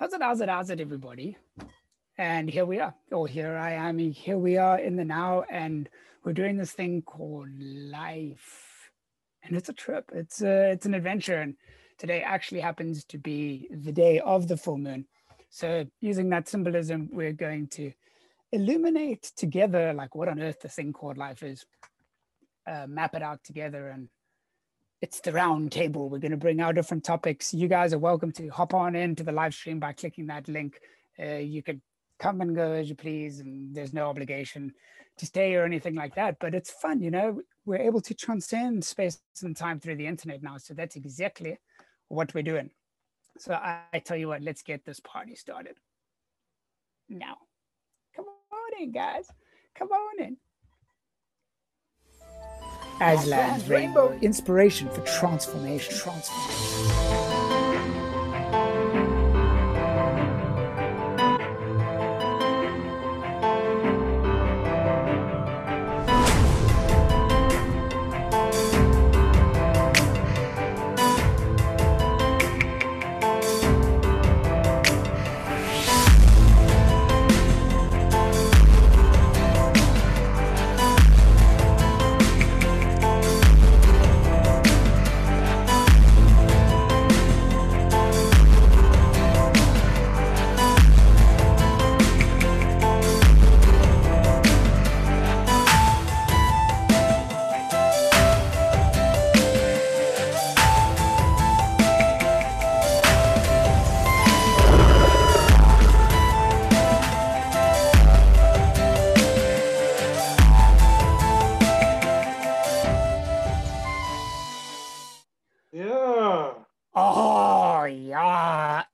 How's it, how's it, how's it, everybody? And here we are, or here I am, here we are in the now, and we're doing this thing called life. And it's a trip, it's a, it's an adventure. And today actually happens to be the day of the full moon. So, using that symbolism, we're going to illuminate together like what on earth this thing called life is, uh, map it out together, and it's the round table. We're going to bring out different topics. You guys are welcome to hop on into the live stream by clicking that link. Uh, you can come and go as you please, and there's no obligation to stay or anything like that. But it's fun, you know. We're able to transcend space and time through the internet now. So that's exactly what we're doing. So I, I tell you what, let's get this party started now. Come on in, guys. Come on in. Aslan's Rainbow Inspiration for Transformation. Transformation.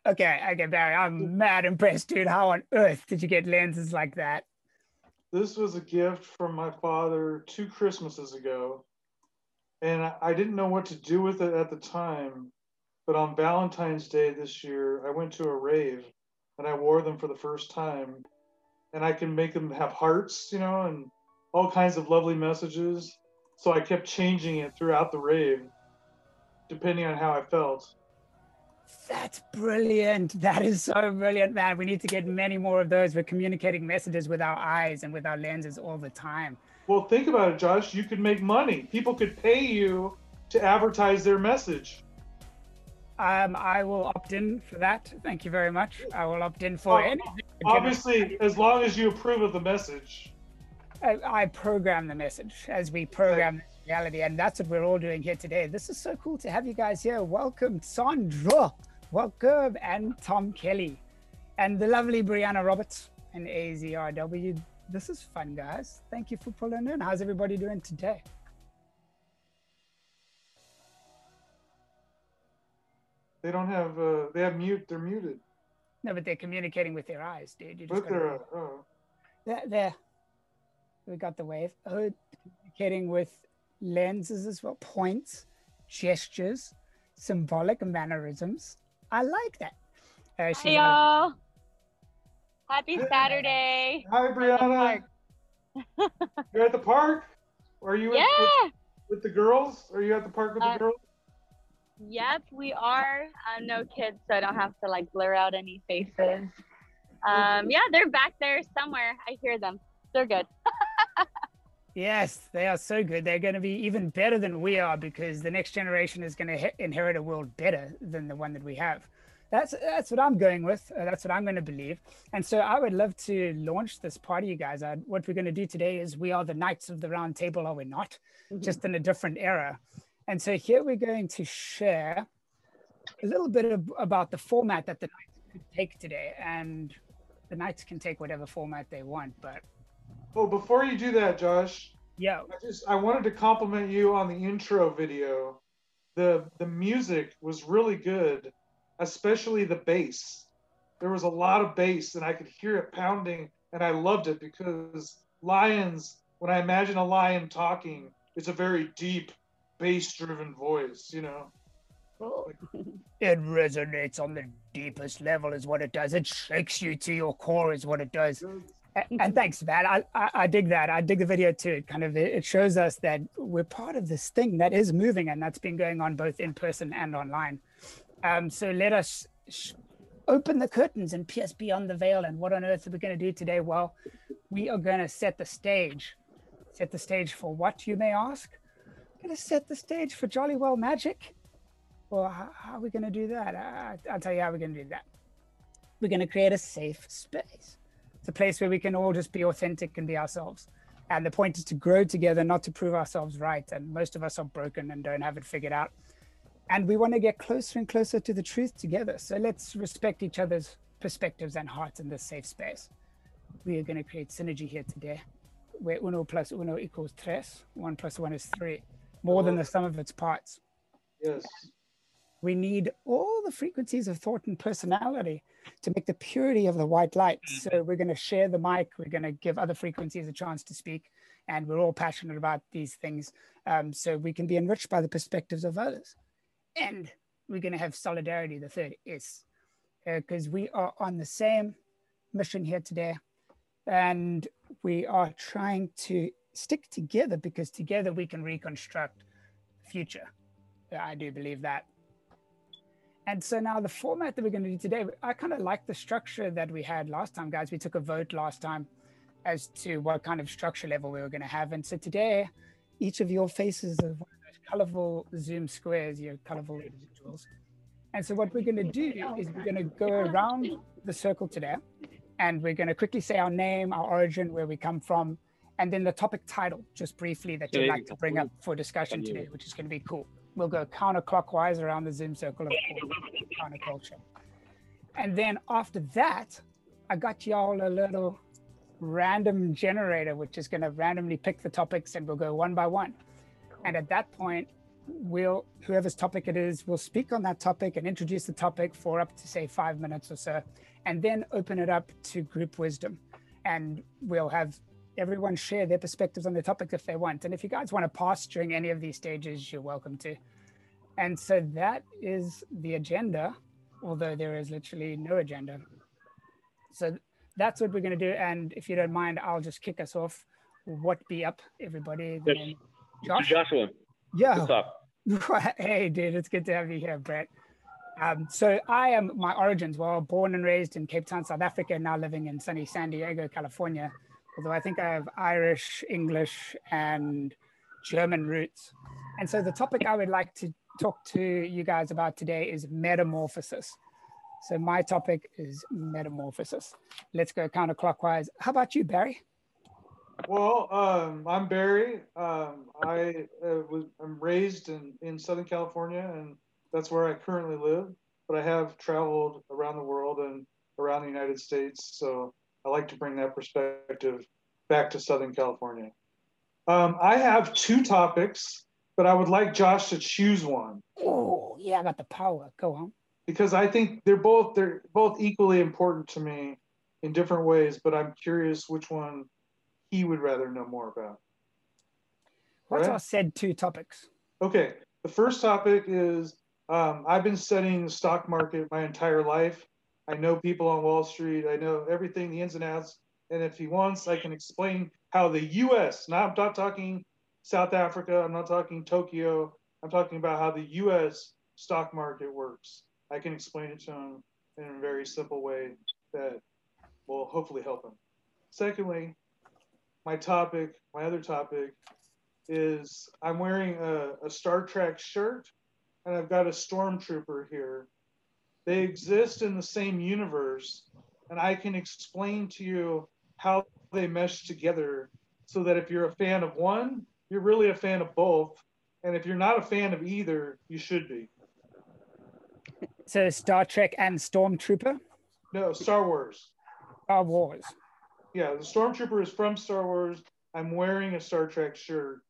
Okay, okay, Barry. I'm mad impressed, dude. How on earth did you get lenses like that? This was a gift from my father two Christmases ago. And I- I didn't know what to do with it at the time. But on Valentine's Day this year, I went to a rave and I wore them for the first time. And I can make them have hearts, you know, and all kinds of lovely messages. So I kept changing it throughout the rave, depending on how I felt. That's brilliant. That is so brilliant, man. We need to get many more of those. We're communicating messages with our eyes and with our lenses all the time. Well, think about it, Josh. You could make money. People could pay you to advertise their message. Um, I will opt in for that. Thank you very much. I will opt in for Oh, anything. Obviously, as long as you approve of the message. I, I program the message as we program reality, and that's what we're all doing here today. This is so cool to have you guys here. Welcome, Sandra. Welcome, and Tom Kelly, and the lovely Brianna Roberts and AZRW. This is fun, guys. Thank you for pulling in. How's everybody doing today? They don't have. Uh, they have mute. They're muted. No, but they're communicating with their eyes, dude. You just gotta- they're. Uh, oh. there, there. We got the wave. Oh, communicating with lenses as well, points, gestures, symbolic mannerisms. I like that. Uh, she's Hey out y'all. Happy Saturday. Hi, Brianna. You're at the park. Are you with- Yeah. with, with the girls? Are you at the park with the Uh, girls? Yep, we are. Uh, no kids, so I don't have to like blur out any faces. Um, yeah, they're back there somewhere. I hear them. They're good. Yes, they are so good. They're going to be even better than we are because the next generation is going to inherit a world better than the one that we have. That's that's what I'm going with. Uh, that's what I'm going to believe. And so I would love to launch this party, you guys. Uh, what we're going to do today is we are the knights of the round table, are we not? Just in a different era. And so here we're going to share a little bit of, about the format that the knights could take today. And the knights can take whatever format they want, but Oh, before you do that, Josh, yeah, I just I wanted to compliment you on the intro video. The the music was really good, especially the bass. There was a lot of bass and I could hear it pounding and I loved it because lions, when I imagine a lion talking, it's a very deep bass driven voice, you know. Oh. It resonates on the deepest level, is what it does. It shakes you to your core, is what it does. And thanks, man. I, I, I dig that. I dig the video too. It kind of it shows us that we're part of this thing that is moving, and that's been going on both in person and online. Um, so let us sh- open the curtains and pierce beyond the veil. And what on earth are we going to do today? Well, we are going to set the stage. Set the stage for what, you may ask? We're going to set the stage for Jolly Well Magic. Well, how, how are we going to do that? I, I'll tell you how we're going to do that. We're going to create a safe space. It's a place where we can all just be authentic and be ourselves. And the point is to grow together, not to prove ourselves right. And most of us are broken and don't have it figured out and we want to get closer and closer to the truth together. So let's respect each other's perspectives and hearts in this safe space. We are going to create synergy here today, where uno plus uno equals tres, one plus one is three, more than the sum of its parts. Yes. We need all the frequencies of thought and personality to make the purity of the white light. So we're going to share the mic. We're going to give other frequencies a chance to speak, and we're all passionate about these things, um, so we can be enriched by the perspectives of others and we're going to have solidarity, the third S, because uh, we are on the same mission here today. And we are trying to stick together because together we can reconstruct the future. I do believe that. And so now the format that we're going to do today, I kind of like the structure that we had last time, guys. We took a vote last time as to what kind of structure level we were going to have. And so today, each of your faces of those colorful Zoom squares, your colorful individuals. And so what we're going to do is we're going to go around the circle today, and we're going to quickly say our name, our origin, where we come from, and then the topic title, just briefly, that you'd like to bring up for discussion today, which is going to be cool. We'll go counterclockwise around the Zoom circle of counterculture. And then after that, I got y'all a little random generator, which is going to randomly pick the topics and we'll go one by one. And at that point, we'll whoever's topic it is will speak on that topic and introduce the topic for up to say five minutes or so, and then open it up to group wisdom. And we'll have everyone share their perspectives on the topic if they want. And if you guys want to pass during any of these stages, you're welcome to. And so that is the agenda, although there is literally no agenda. So that's what we're going to do. And if you don't mind, I'll just kick us off. What be up, everybody? Yes. Josh? Joshua. Yeah. What's up? hey, dude, it's good to have you here, Brett. Um, so I am my origins. Well, born and raised in Cape Town, South Africa, now living in sunny San Diego, California. Although I think I have Irish, English, and German roots. And so the topic I would like to talk to you guys about today is metamorphosis. So my topic is metamorphosis. Let's go counterclockwise. How about you, Barry? Well, um, I'm Barry. Um, I uh, was I'm raised in, in Southern California, and that's where I currently live. But I have traveled around the world and around the United States, so I like to bring that perspective back to Southern California. Um, I have two topics, but I would like Josh to choose one. Oh, yeah, I got the power. Go on. Because I think they're both they're both equally important to me in different ways, but I'm curious which one he would rather know more about. Right? our said two topics? Okay. The first topic is um, I've been studying the stock market my entire life. I know people on Wall Street. I know everything, the ins and outs. And if he wants, I can explain how the US, not, I'm not talking South Africa, I'm not talking Tokyo, I'm talking about how the US stock market works. I can explain it to him in a very simple way that will hopefully help him. Secondly, my topic, my other topic, is I'm wearing a, a Star Trek shirt and I've got a stormtrooper here. They exist in the same universe, and I can explain to you how they mesh together so that if you're a fan of one, you're really a fan of both. And if you're not a fan of either, you should be. So Star Trek and Stormtrooper? No, Star Wars. Star Wars yeah, the Stormtrooper is from Star Wars. I'm wearing a Star Trek shirt.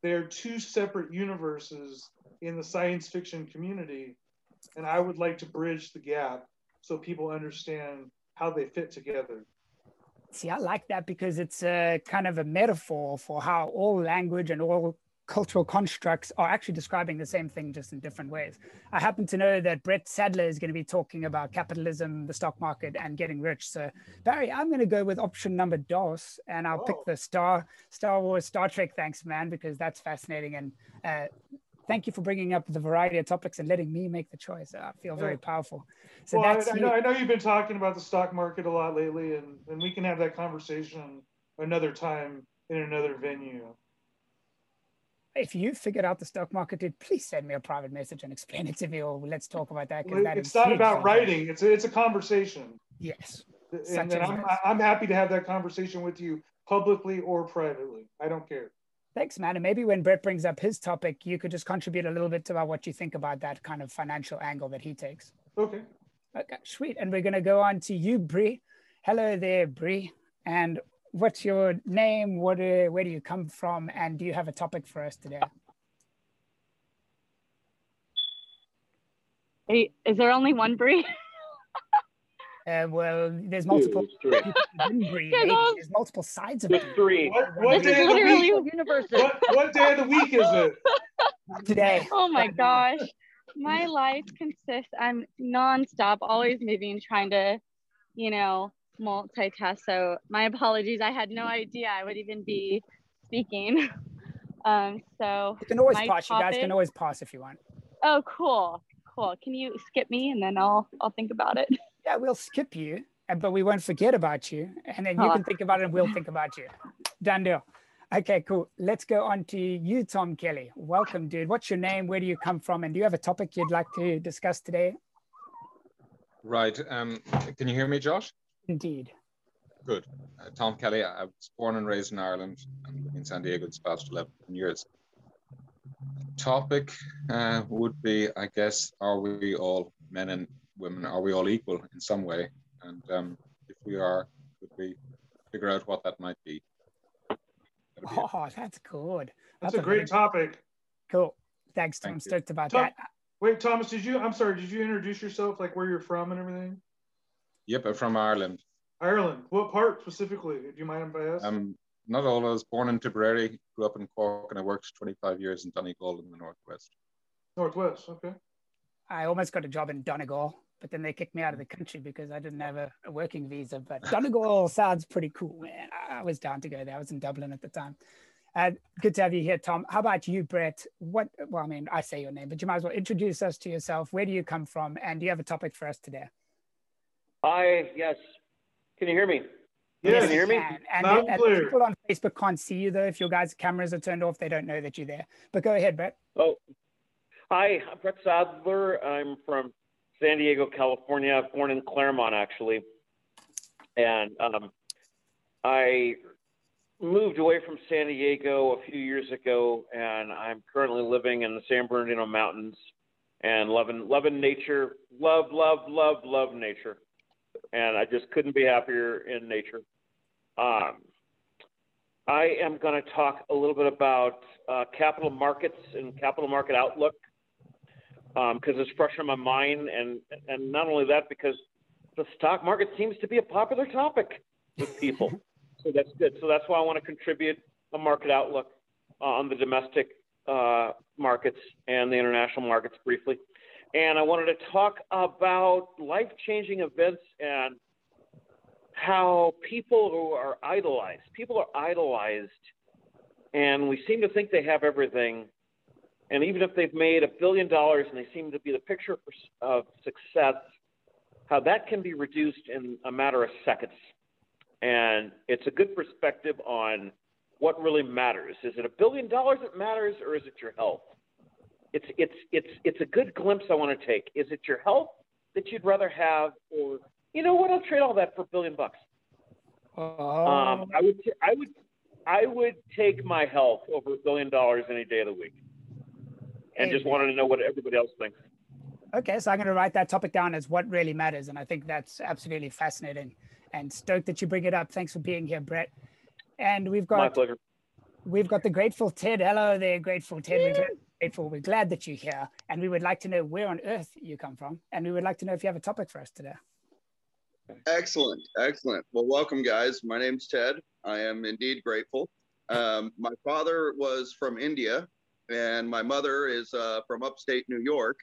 They are two separate universes in the science fiction community, and I would like to bridge the gap so people understand how they fit together. See, I like that because it's a kind of a metaphor for how all language and all cultural constructs are actually describing the same thing just in different ways. I happen to know that Brett Sadler is going to be talking about capitalism, the stock market, and getting rich. So Barry, I'm going to go with option number dos, and I'll Whoa. pick the Star Star Wars Star Trek. Thanks, man, because that's fascinating. And uh, thank you for bringing up the variety of topics and letting me make the choice. I feel very powerful. So well, I, I, know, I know you've been talking about the stock market a lot lately, and, and we can have that conversation another time in another venue. if you figured out the stock market, dude, please send me a private message and explain it to me, or let's talk about that. Well, that it's not about writing; it's a, it's a conversation, Yes. and, and I'm. I'm happy to have that conversation with you publicly or privately. I don't care. Thanks, man. And maybe when Brett brings up his topic, you could just contribute a little bit about what you think about that kind of financial angle that he takes. Okay. Okay, sweet. And we're going to go on to you, Bree. Hello there, Bree. And what's your name? What, uh, where do you come from? And do you have a topic for us today? Hey, is there only one Bree? Uh, well, there's multiple Two, three. people within Bree. Yeah, There's multiple sides of There's Bree. three. What, what day of the week? universes. What, what day of the week is it? Today. Oh my gosh. My life consists, I'm nonstop, always moving, trying to, you know, multitask. So my apologies. I had no idea I would even be speaking. Um, so, You can always pause. pass. You guys can always pause if you want. oh, cool. Cool. Can you skip me and then I'll, I'll think about it. Yeah, we'll skip you, but we won't forget about you. And then you Oh. can think about it and we'll think about you. Done deal. Okay, cool. Let's go on to you, Tom Kelly. Welcome, dude. What's your name? Where do you come from? And do you have a topic you'd like to discuss today? Right. Um, can you hear me, Josh? Indeed. Good. Uh, Tom Kelly. I was born and raised in Ireland and in San Diego the past 11 years. Topic uh, would be, I guess, are we all men and women? Are we all equal in some way? And um, if we are, could we figure out what that might be? That'd be it. Oh, that's good. That's That's a a great very- topic. Cool. Thanks, Tom. Thank you. Stoked about Tom- that. Wait, Thomas, did you? I'm sorry. Did you introduce yourself, like where you're from and everything? Yep, I'm from Ireland. Ireland. What part specifically? Do you mind if I ask? Um, not all. I was born in Tipperary, grew up in Cork, and I worked 25 years in Donegal in the northwest. Northwest. Okay. I almost got a job in Donegal, but then they kicked me out of the country because I didn't have a, a working visa. But Donegal sounds pretty cool, man. I, I was down to go there. I was in Dublin at the time. Uh, good to have you here, Tom. How about you, Brett? What? Well, I mean, I say your name, but you might as well introduce us to yourself. Where do you come from, and do you have a topic for us today? Hi, yes. Can you hear me? Yes. Can you hear me? can. And, and and clear. people on Facebook can't see you though. If your guys' cameras are turned off, they don't know that you're there. But go ahead, Brett. Oh, hi. I'm Brett Sadler. I'm from San Diego, California. Born in Claremont, actually, and um, I moved away from San Diego a few years ago, and I'm currently living in the San Bernardino Mountains and loving loving nature. Love, love, love, love nature, and I just couldn't be happier in nature. Um, I am going to talk a little bit about uh, capital markets and capital market outlook because it's fresh on my mind, and and not only that, because the stock market seems to be a popular topic with people. so that's good. So that's why I want to contribute a market outlook on the domestic uh, markets and the international markets briefly. And I wanted to talk about life-changing events and how people who are idolized, people are idolized, and we seem to think they have everything. And even if they've made a billion dollars and they seem to be the picture of success, how that can be reduced in a matter of seconds. And it's a good perspective on what really matters. Is it a billion dollars that matters, or is it your health? It's it's it's it's a good glimpse I want to take. Is it your health that you'd rather have, or you know what? I'll trade all that for a billion bucks. Oh, Um, I would, I would, I would take my health over a billion dollars any day of the week, and just wanted to know what everybody else thinks. Okay, so I'm going to write that topic down as what really matters. And I think that's absolutely fascinating and stoked that you bring it up. Thanks for being here, Brett. And we've My got pleasure. we've got the grateful Ted. Hello there, grateful Ted. We're glad, grateful. We're glad that you're here. And we would like to know where on earth you come from. And we would like to know if you have a topic for us today. Excellent, excellent. Well, welcome, guys. My name's Ted. I am indeed grateful. Um, my father was from India, and my mother is uh, from upstate New York.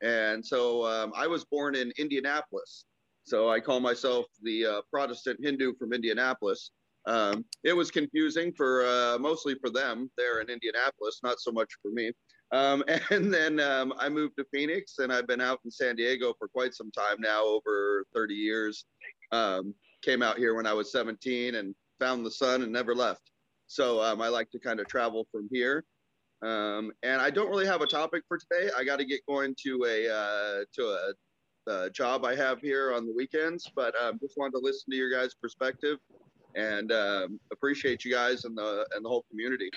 And so um, I was born in Indianapolis. So I call myself the uh, Protestant Hindu from Indianapolis. Um, it was confusing for uh, mostly for them there in Indianapolis, not so much for me. Um, and then um, I moved to Phoenix, and I've been out in San Diego for quite some time now, over 30 years. Um, came out here when I was 17 and found the sun and never left. So um, I like to kind of travel from here. Um, and I don't really have a topic for today. I got to get going to a uh, to a, a, job I have here on the weekends, but um, just wanted to listen to your guys' perspective and um, appreciate you guys and the and the whole community.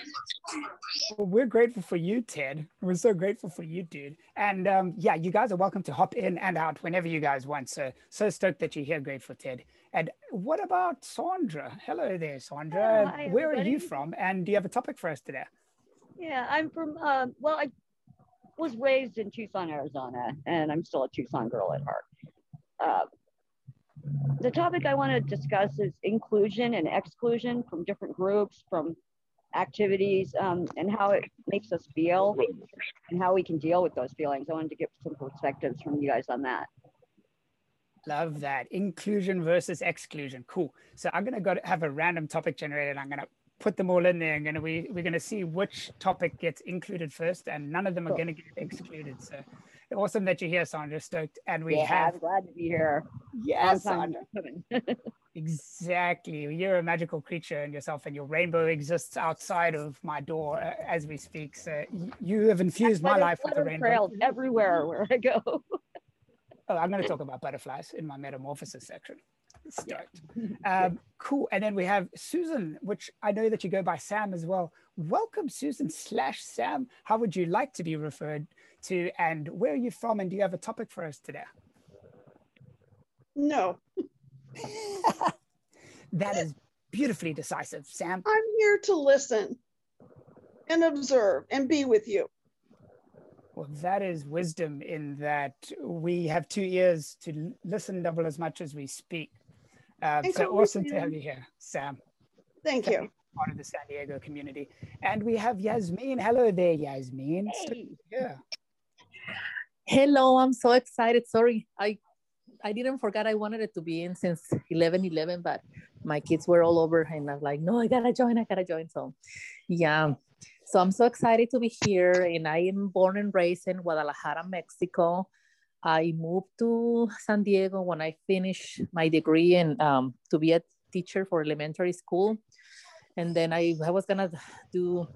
Well, we're grateful for you, Ted. We're so grateful for you, dude. And um, yeah, you guys are welcome to hop in and out whenever you guys want. So so stoked that you're here. Grateful, Ted. And what about Sandra? Hello there, Sandra. Hi, Where everybody. are you from? And do you have a topic for us today? Yeah, I'm from, uh, well, I was raised in Tucson, Arizona, and I'm still a Tucson girl at heart. Uh, the topic I want to discuss is inclusion and exclusion from different groups, from activities, um, and how it makes us feel and how we can deal with those feelings. I wanted to get some perspectives from you guys on that. Love that. Inclusion versus exclusion. Cool. So I'm gonna go to have a random topic generated. I'm gonna put them all in there and gonna we we're gonna see which topic gets included first, and none of them are gonna get excluded. So awesome that you're here, Sandra. Stoked. And we yeah, have I'm glad to be here. Yes, Sandra. Exactly. You're a magical creature in yourself, and your rainbow exists outside of my door uh, as we speak. So you have infused my life with a rainbow. trails everywhere where I go. Oh, I'm going to talk about butterflies in my metamorphosis section. Stoked. Um, cool. And then we have Susan, which I know that you go by Sam as well. Welcome, Susan slash Sam. How would you like to be referred to? And where are you from? And do you have a topic for us today? No, that is beautifully decisive, Sam. I'm here to listen and observe and be with you. Well, that is wisdom in that we have two ears to listen double as much as we speak. Uh, so awesome to have you here, Sam, Thank you. part of the San Diego community. And we have Yasmin. Hello there, Yasmin. Hey. Yeah. Hello, I'm so excited. Sorry, I I didn't forget I wanted it to be in since 11 11, but my kids were all over and I was like, no, I gotta join, I gotta join. So yeah. So I'm so excited to be here. And I am born and raised in Guadalajara, Mexico. I moved to San Diego when I finished my degree and um, to be a teacher for elementary school. And then I, I was gonna do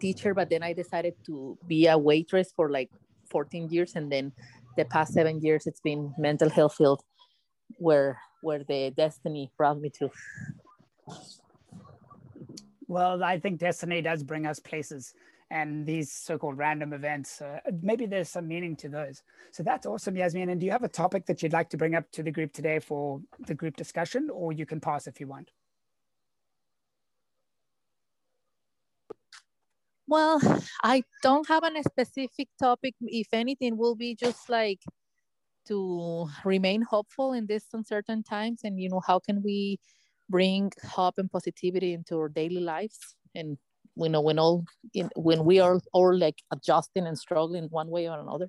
teacher, but then I decided to be a waitress for like 14 years. And then the past seven years it's been mental health field where where the destiny brought me to. Well, I think destiny does bring us places and these so-called random events. Uh, maybe there's some meaning to those. So that's awesome, Yasmin. And do you have a topic that you'd like to bring up to the group today for the group discussion, or you can pass if you want? well i don't have a specific topic if anything will be just like to remain hopeful in these uncertain times and you know how can we bring hope and positivity into our daily lives and you know when all in, when we are all like adjusting and struggling one way or another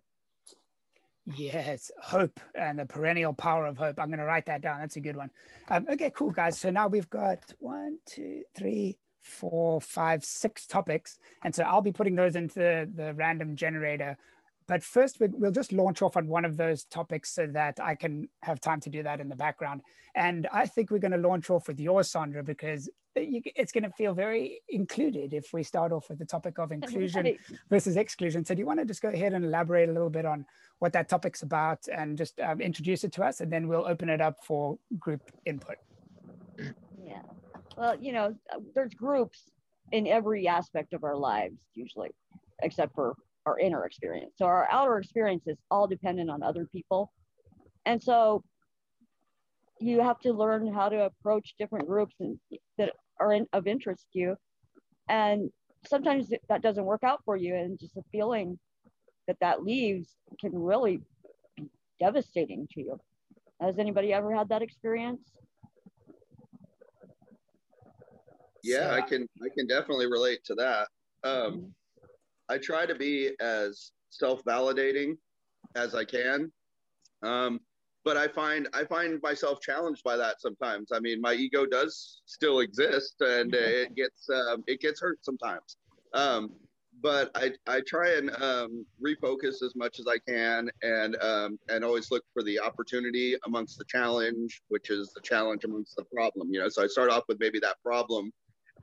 Yes, hope and the perennial power of hope. I'm going to write that down. That's a good one. Um, okay, cool, guys. So now we've got one, two, three, four, five, six topics. And so I'll be putting those into the, the random generator. But first, we- we'll just launch off on one of those topics so that I can have time to do that in the background. And I think we're going to launch off with yours, Sandra, because you, it's going to feel very included if we start off with the topic of inclusion versus exclusion. So do you want to just go ahead and elaborate a little bit on what that topic's about and just um, introduce it to us, and then we'll open it up for group input. Yeah. Well, you know, there's groups in every aspect of our lives, usually, except for our inner experience. So our outer experience is all dependent on other people. And so you have to learn how to approach different groups and, that are in, of interest to you. And sometimes that doesn't work out for you. And just the feeling that that leaves can really be devastating to you. Has anybody ever had that experience? Yeah, So- I can I can definitely relate to that. Um, I try to be as self-validating as I can, um, but I find I find myself challenged by that sometimes. I mean, my ego does still exist, and uh, it gets um, it gets hurt sometimes. Um, but I, I try and um, refocus as much as I can and um, and always look for the opportunity amongst the challenge, which is the challenge amongst the problem. You know, so I start off with maybe that problem,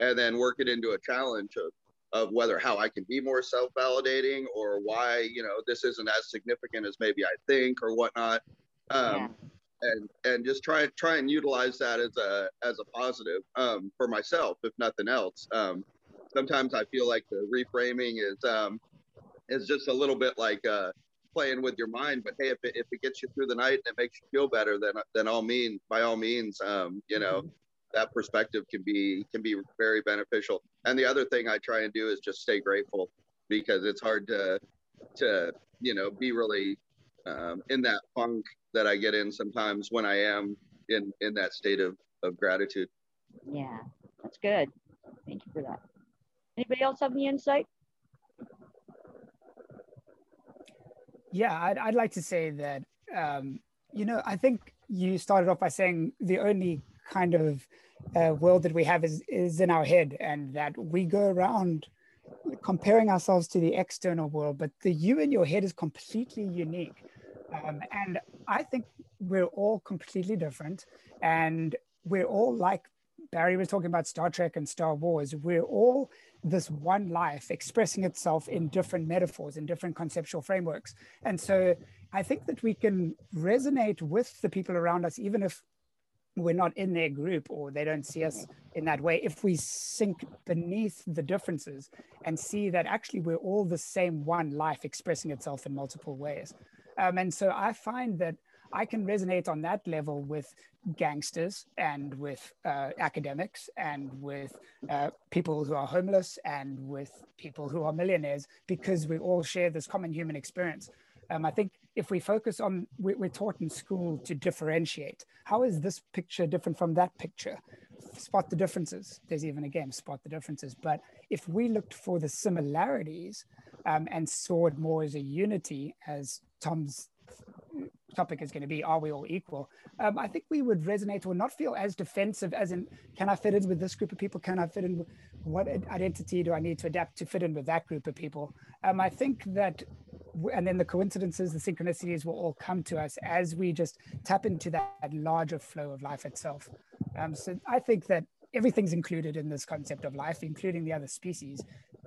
and then work it into a challenge of, of whether how I can be more self-validating or why you know this isn't as significant as maybe I think or whatnot. Um, yeah. And, and just try try and utilize that as a as a positive um, for myself, if nothing else. Um, sometimes I feel like the reframing is um, is just a little bit like uh, playing with your mind. But hey, if it, if it gets you through the night and it makes you feel better, then then all mean by all means, um, you know, that perspective can be can be very beneficial. And the other thing I try and do is just stay grateful because it's hard to to you know be really um, in that funk that I get in sometimes when I am in in that state of of gratitude. Yeah, that's good. Thank you for that. Anybody else have any insight? Yeah, I'd, I'd like to say that, um, you know, I think you started off by saying the only kind of uh, world that we have is, is in our head and that we go around comparing ourselves to the external world, but the you in your head is completely unique. Um, and I think we're all completely different and we're all like Barry was talking about Star Trek and Star Wars. We're all this one life expressing itself in different metaphors in different conceptual frameworks and so i think that we can resonate with the people around us even if we're not in their group or they don't see us in that way if we sink beneath the differences and see that actually we're all the same one life expressing itself in multiple ways um, and so i find that I can resonate on that level with gangsters and with uh, academics and with uh, people who are homeless and with people who are millionaires because we all share this common human experience. Um, I think if we focus on, we're taught in school to differentiate. How is this picture different from that picture? Spot the differences. There's even a game, spot the differences. But if we looked for the similarities um, and saw it more as a unity, as Tom's topic is going to be are we all equal um, i think we would resonate or not feel as defensive as in can i fit in with this group of people can i fit in what identity do i need to adapt to fit in with that group of people um, i think that and then the coincidences the synchronicities will all come to us as we just tap into that, larger flow of life itself um, so i think that everything's included in this concept of life including the other species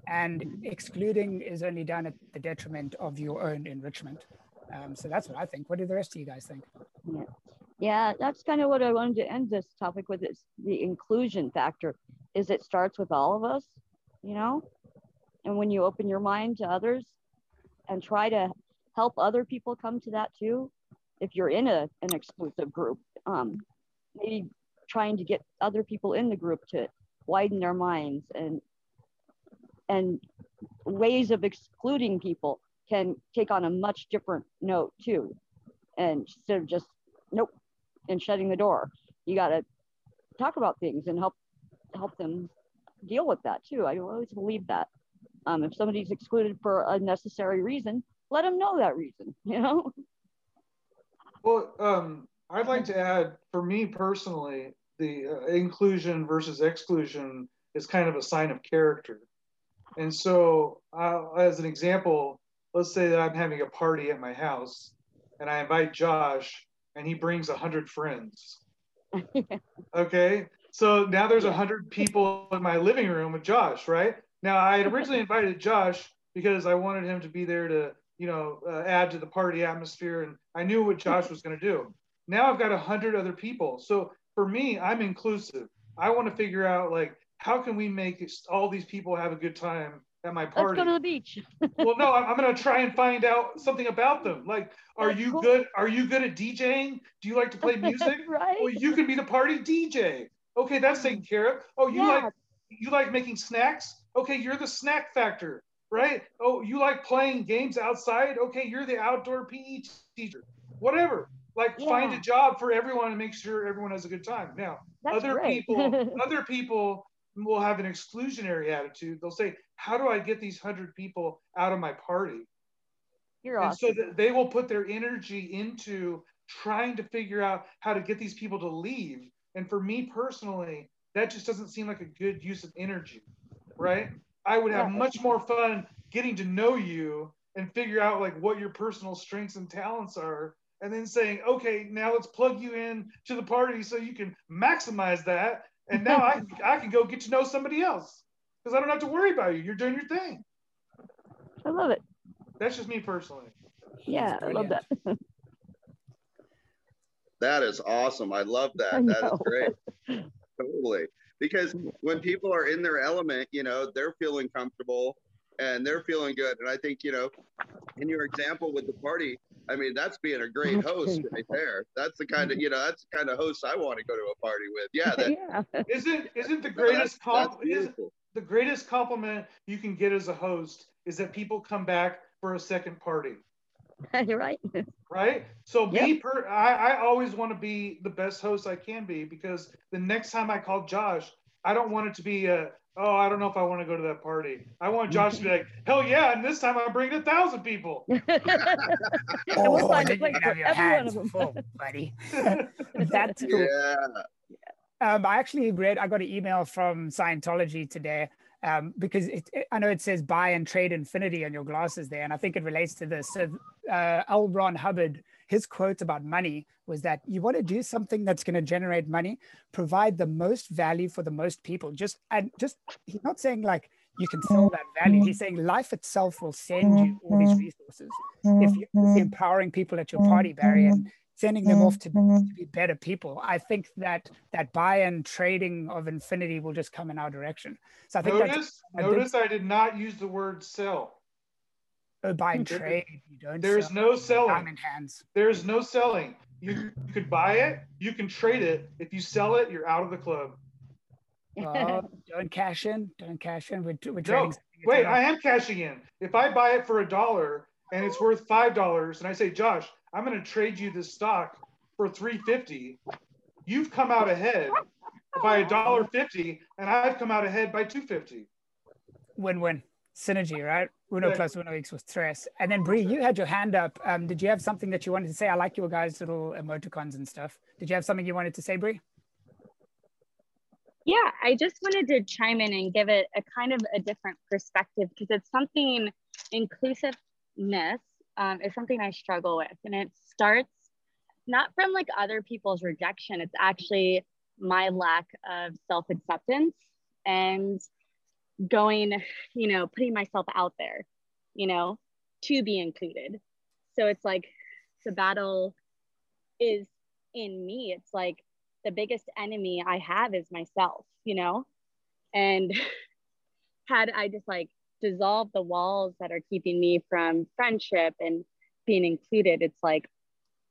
and excluding is only done at the detriment of your own enrichment um, so that's what I think. What do the rest of you guys think? Yeah, yeah, that's kind of what I wanted to end this topic with. Is the inclusion factor? Is it starts with all of us, you know, and when you open your mind to others and try to help other people come to that too. If you're in a an exclusive group, um, maybe trying to get other people in the group to widen their minds and and ways of excluding people can take on a much different note too. And instead of just nope and shutting the door, you got to talk about things and help help them deal with that too. I always believe that. Um, if somebody's excluded for a necessary reason, let them know that reason. You know. Well, um, I'd like to add, for me personally, the uh, inclusion versus exclusion is kind of a sign of character. And so, uh, as an example, let's say that I'm having a party at my house and I invite Josh and he brings a hundred friends. okay. So now there's a hundred people in my living room with Josh, right? Now I had originally invited Josh because I wanted him to be there to, you know, uh, add to the party atmosphere, and I knew what Josh was going to do. Now I've got a hundred other people. So for me, I'm inclusive. I want to figure out like how can we make all these people have a good time at my party. Let's go to the beach. well, no, I'm, I'm going to try and find out something about them. Like, are That's you cool. good? Are you good at DJing? Do you like to play music? right. Well, you can be the party DJ. Okay, that's taken care of. Oh, you yeah. like you like making snacks? Okay, you're the snack factor, right? Oh, you like playing games outside? Okay, you're the outdoor PE teacher. Whatever. Like yeah. find a job for everyone and make sure everyone has a good time. Now, That's other great. people, other people will have an exclusionary attitude. They'll say, "How do I get these hundred people out of my party?" You're and awesome. so they will put their energy into trying to figure out how to get these people to leave. And for me personally, that just doesn't seem like a good use of energy, right? I would have much more fun getting to know you and figure out like what your personal strengths and talents are and then saying okay now let's plug you in to the party so you can maximize that and now i, I can go get to know somebody else because i don't have to worry about you you're doing your thing I love it. that's just me personally Yeah, I love that. That is awesome. I love I that. That is great. Totally. Because when people are in their element, you know, they're feeling comfortable and they're feeling good. And I think, you know, in your example with the party, I mean, that's being a great host right there. That's the kind of, mm-hmm. you know, that's the kind of host I want to go to a party with. Yeah. That, yeah. isn't isn't the that's, greatest that's comp is beautiful. the greatest compliment you can get as a host is that people come back for a second party You're right. right? So me, per, I, I always want to be the best host I can be because the next time I call Josh, I don't want it to be a, oh, I don't know if I want to go to that party. I want Josh to be like, hell yeah, and this time I'm bringing a thousand people. and we'll Oh, find a place for your every one hands of them. full, buddy. That's cool. Yeah. Um, I actually read, I got an email from Scientology today um, because it, it- I know it says buy and trade infinity on your glasses there. And I think it relates to this. So, uh, L. Ron Hubbard, his quote about money was that you want to do something that's going to generate money, provide the most value for the most people. Just, and just, he's not saying like you can sell that value. He's saying life itself will send you all these resources. If you're empowering people at your party, Barry, and sending them off to, mm-hmm. to be better people. I think that that buy and trading of infinity will just come in our direction. So I think that's Notice, I did- notice I did not use the word sell. oh, buy and trade. You don't. There's sell no selling. diamond hands. There's no selling. You, you could buy it, you can trade it. If you sell it, you're out of the club. Oh, don't cash in. Don't cash in. We're, we're No, trading. something it's wait. I am cashing in. If I buy it for a dollar and it's worth five dollars, and I say, Josh, I'm going to trade you this stock for three fifty, you've come out ahead by a dollar fifty, and I've come out ahead by two fifty. Win-win synergy, right? Uno Yeah. plus uno equals tres. And then Bree, you had your hand up. Um, did you have something that you wanted to say? I like your guys' little emoticons and stuff. Did you have something you wanted to say, Bree? Yeah, I just wanted to chime in and give it a kind of a different perspective because it's something inclusiveness um, is something I struggle with, and it starts not from like other people's rejection. It's actually my lack of self acceptance and going, you know, putting myself out there, you know, to be included. So it's like the battle is in me. It's like the biggest enemy I have is myself, you know? And had I just like dissolved the walls that are keeping me from friendship and being included, it's like,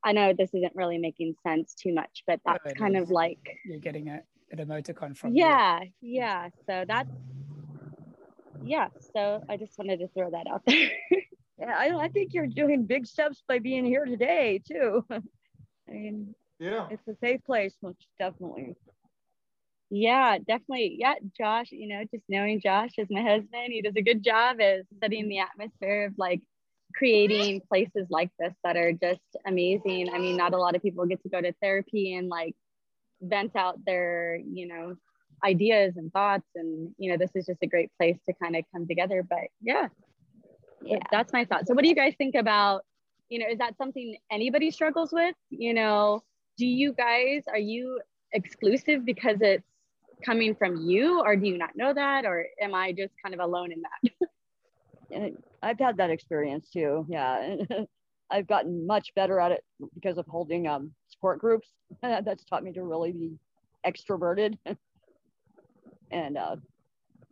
I know this isn't really making sense too much, but that's it kind is. of like, You're getting a, an emoticon from. Bree. yeah, yeah. So that's, yeah. So I just wanted to throw that out there. Yeah, I, I think you're doing big steps by being here today too. I mean, Yeah. it's a safe place, most definitely. Yeah, definitely. Yeah, Josh, you know, just knowing Josh as my husband, he does a good job as setting the atmosphere of like creating places like this that are just amazing. I mean, not a lot of people get to go to therapy and like vent out their, you know, ideas and thoughts. And, you know, this is just a great place to kind of come together. But yeah, Yeah. that's my thought. So, what do you guys think about, you know, is that something anybody struggles with? You know, do you guys, are you exclusive because it's coming from you, or do you not know that? Or am I just kind of alone in that? And I've had that experience too. Yeah. I've gotten much better at it because of holding um, support groups. That's taught me to really be extroverted. and uh,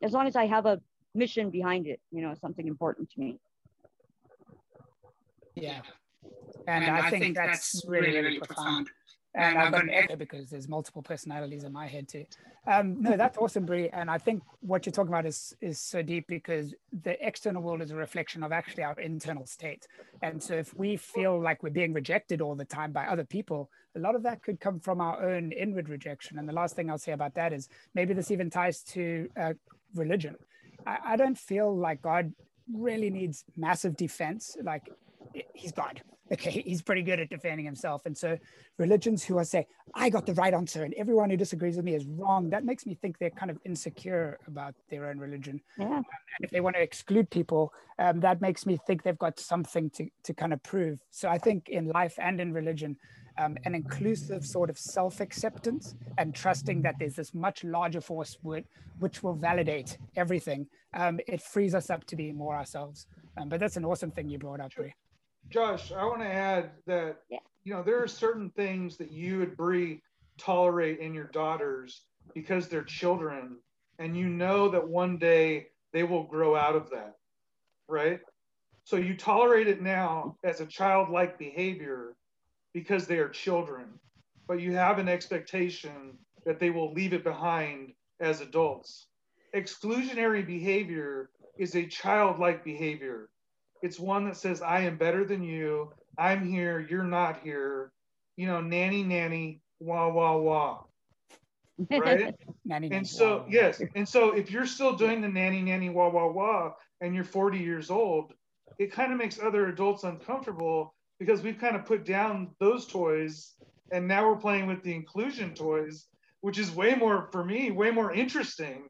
as long as I have a mission behind it, you know, something important to me. Yeah. And, I, think, that's, really, really profound. And I've got an echo because there's multiple personalities in my head too. Um, no, that's awesome, Bree. And I think what you're talking about is is so deep because the external world is a reflection of actually our internal state. And so if we feel like we're being rejected all the time by other people, a lot of that could come from our own inward rejection. And the last thing I'll say about that is maybe this even ties to uh, religion. I, I don't feel like God really needs massive defense. Like he's God. Okay, he's pretty good at defending himself. And so religions who are say, I got the right answer and everyone who disagrees with me is wrong, that makes me think they're kind of insecure about their own religion. Yeah. Um, and if they want to exclude people, um, that makes me think they've got something to, to kind of prove. So I think in life and in religion, um, an inclusive sort of self-acceptance and trusting that there's this much larger force which, which will validate everything. Um, it frees us up to be more ourselves. Um, but that's an awesome thing you brought up, Bree. Josh, I want to add that Yeah. you know there are certain things that you and Bree tolerate in your daughters because they're children, and you know that one day they will grow out of that, right? So you tolerate it now as a childlike behavior because they are children, but you have an expectation that they will leave it behind as adults. Exclusionary behavior is a childlike behavior. It's one that says, I am better than you. I'm here. You're not here. You know, nanny, nanny, wah, wah, wah. Right? Nanny, nanny, and so, wow. yes. And so, if you're still doing the nanny, nanny, wah, wah, wah, and you're 40 years old, it kind of makes other adults uncomfortable because we've kind of put down those toys and now we're playing with the inclusion toys, which is way more, for me, way more interesting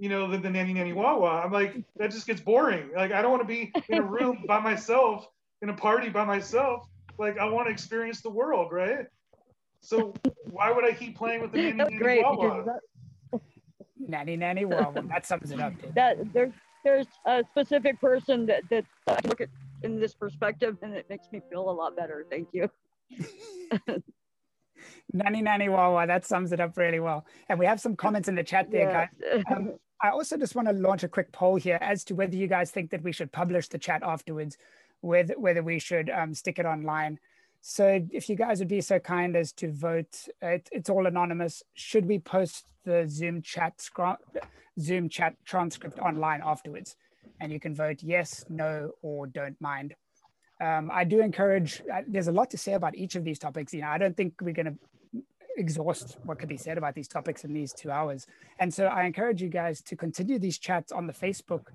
you know, than the nanny nanny wah wah. I'm like, that just gets boring. Like, I don't want to be in a room by myself, in a party by myself. Like, I want to experience the world, right? So why would I keep playing with the nanny nanny great wah because wah? that, nanny, nanny, wow, well, that sums it up. dude. that there's there's a specific person that that I look at in this perspective, and it makes me feel a lot better. Thank you. Nanny, nanny, wow, wow, that sums it up really well. And we have some comments in the chat there, guys. Um, I also just want to launch a quick poll here as to whether you guys think that we should publish the chat afterwards, with whether we should um, stick it online. So if you guys would be so kind as to vote, it, it's all anonymous. Should we post the Zoom chat Zoom chat transcript online afterwards? And you can vote yes, no, or don't mind. Um, I do encourage. Uh, there's a lot to say about each of these topics. You know, I don't think we're going to exhaust what could be said about these topics in these two hours. And so I encourage you guys to continue these chats on the Facebook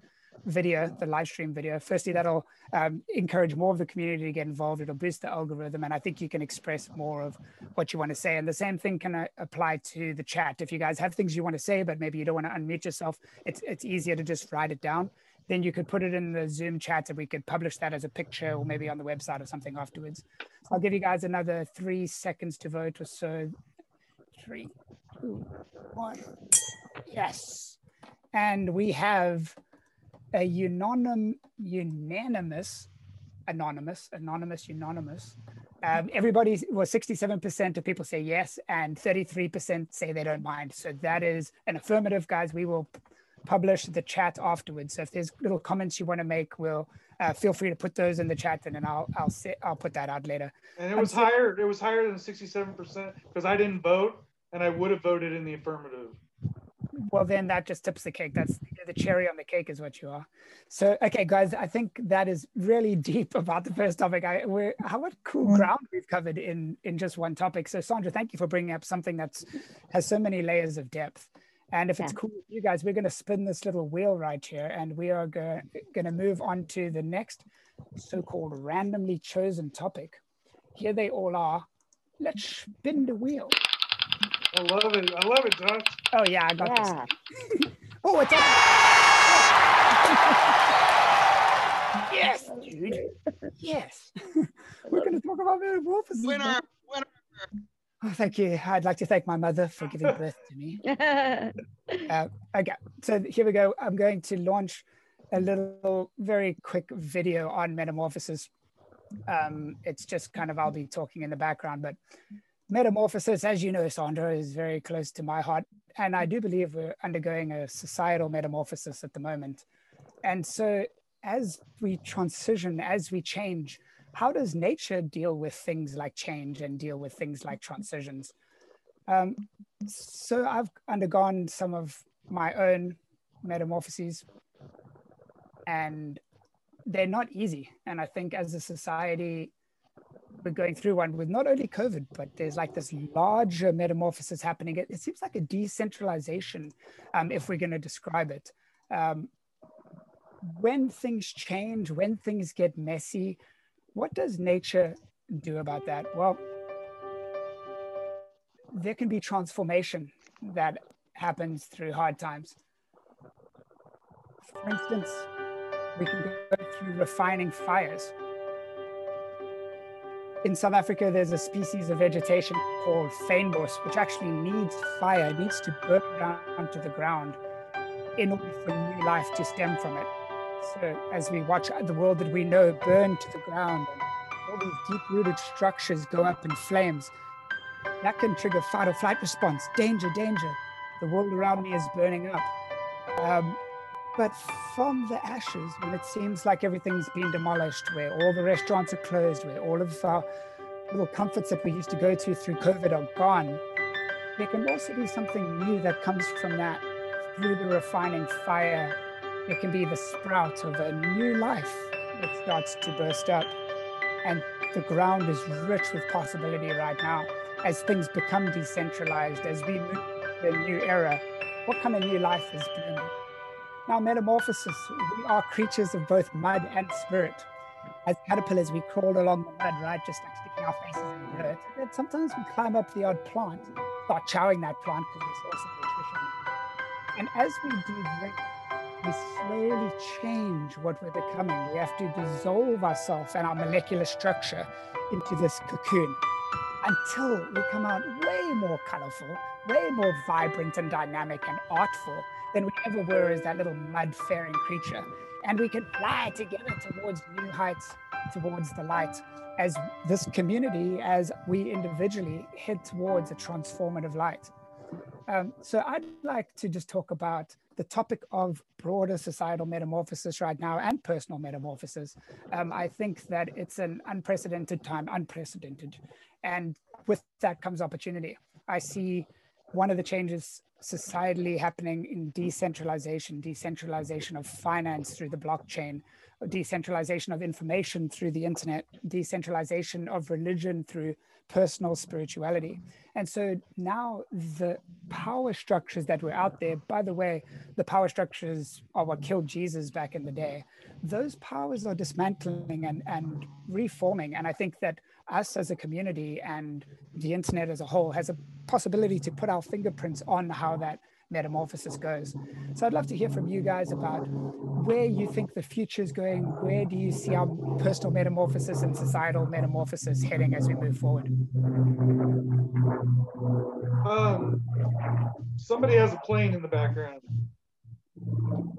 video, the live stream video. Firstly, that'll um, encourage more of the community to get involved. It'll boost the algorithm, and I think you can express more of what you want to say. And the same thing can uh, apply to the chat. If you guys have things you want to say, but maybe you don't want to unmute yourself, it's it's easier to just write it down. Then you could put it in the Zoom chat, and we could publish that as a picture, or maybe on the website or something afterwards. So I'll give you guys another three seconds to vote or so. Three, two, one. Yes. And we have a unanim, unanimous, anonymous, anonymous, unanimous. Um, everybody, well, 67% of people say yes, and 33% say they don't mind. So that is an affirmative, guys. We will publish the chat afterwards. So if there's little comments you want to make, we'll uh, feel free to put those in the chat, and then I'll I'll sit I'll put that out later. And it was I'm higher. It was higher than 67% because I didn't vote, and I would have voted in the affirmative. well then that just tips the cake that's the cherry on the cake is what you are so okay guys i think that is really deep about the first topic i we're how much cool ground we've covered in in just one topic so sandra thank you for bringing up something that's has so many layers of depth and if it's cool with you guys we're going to spin this little wheel right here and we are go- going to move on to the next so-called randomly chosen topic here they all are let's spin the wheel I love it. I love it, Josh. oh yeah i got this Yeah. Oh, it's on. yes, dude. Yes. We're going to talk about metamorphosis. Winner, winner. Oh, thank you. I'd like to thank my mother for giving birth to me. Uh, okay, so here we go. I'm going to launch a little, very quick video on metamorphosis. Um, it's just kind of, I'll be talking in the background, but metamorphosis, as you know, Sandra, is very close to my heart. And I do believe we're undergoing a societal metamorphosis at the moment. And so, as we transition, as we change, how does nature deal with things like change and deal with things like transitions? Um, so, I've undergone some of my own metamorphoses, and they're not easy. And I think as a society, we're going through one with not only COVID, but there's like this larger metamorphosis happening. It, it seems like a decentralization, um, if we're going to describe it. Um, when things change, when things get messy, what does nature do about that? Well, there can be transformation that happens through hard times. For instance, we can go through refining fires. In South Africa, there's a species of vegetation called fynbos, which actually needs fire, it needs to burn down to the ground in order for new life to stem from it. So as we watch the world that we know burn to the ground and all these deep-rooted structures go up in flames, that can trigger fight or flight response. Danger, danger. The world around me is burning up. Um, but from the ashes, when it seems like everything's been demolished, where all the restaurants are closed, where all of our little comforts that we used to go to through COVID are gone, there can also be something new that comes from that through the refining fire. It can be the sprout of a new life that starts to burst up. And the ground is rich with possibility right now as things become decentralized, as we move to a new era. What kind of new life is blooming? Now, metamorphosis, we are creatures of both mud and spirit. As caterpillars, we crawl along the mud, right? Just like sticking our faces in the dirt. And sometimes we climb up the odd plant, start chowing that plant because it's also nutrition. And as we do that, we slowly change what we're becoming. We have to dissolve ourselves and our molecular structure into this cocoon until we come out way more colorful, way more vibrant and dynamic and artful than we ever were as that little mud faring creature. And we can fly together towards new heights, towards the light, as this community, as we individually head towards a transformative light. Um, so I'd like to just talk about the topic of broader societal metamorphosis right now and personal metamorphosis. Um, I think that it's an unprecedented time, unprecedented. And with that comes opportunity. I see one of the changes societally happening in decentralization, decentralization of finance through the blockchain, decentralization of information through the internet, decentralization of religion through personal spirituality. And so now the power structures that were out there, by the way, the power structures are what killed Jesus back in the day. Those powers are dismantling and, and reforming. And I think that us as a community and the internet as a whole has a possibility to put our fingerprints on how that metamorphosis goes. So I'd love to hear from you guys about where you think the future is going. Where do you see our personal metamorphosis and societal metamorphosis heading as we move forward? Um, somebody has a plane in the background.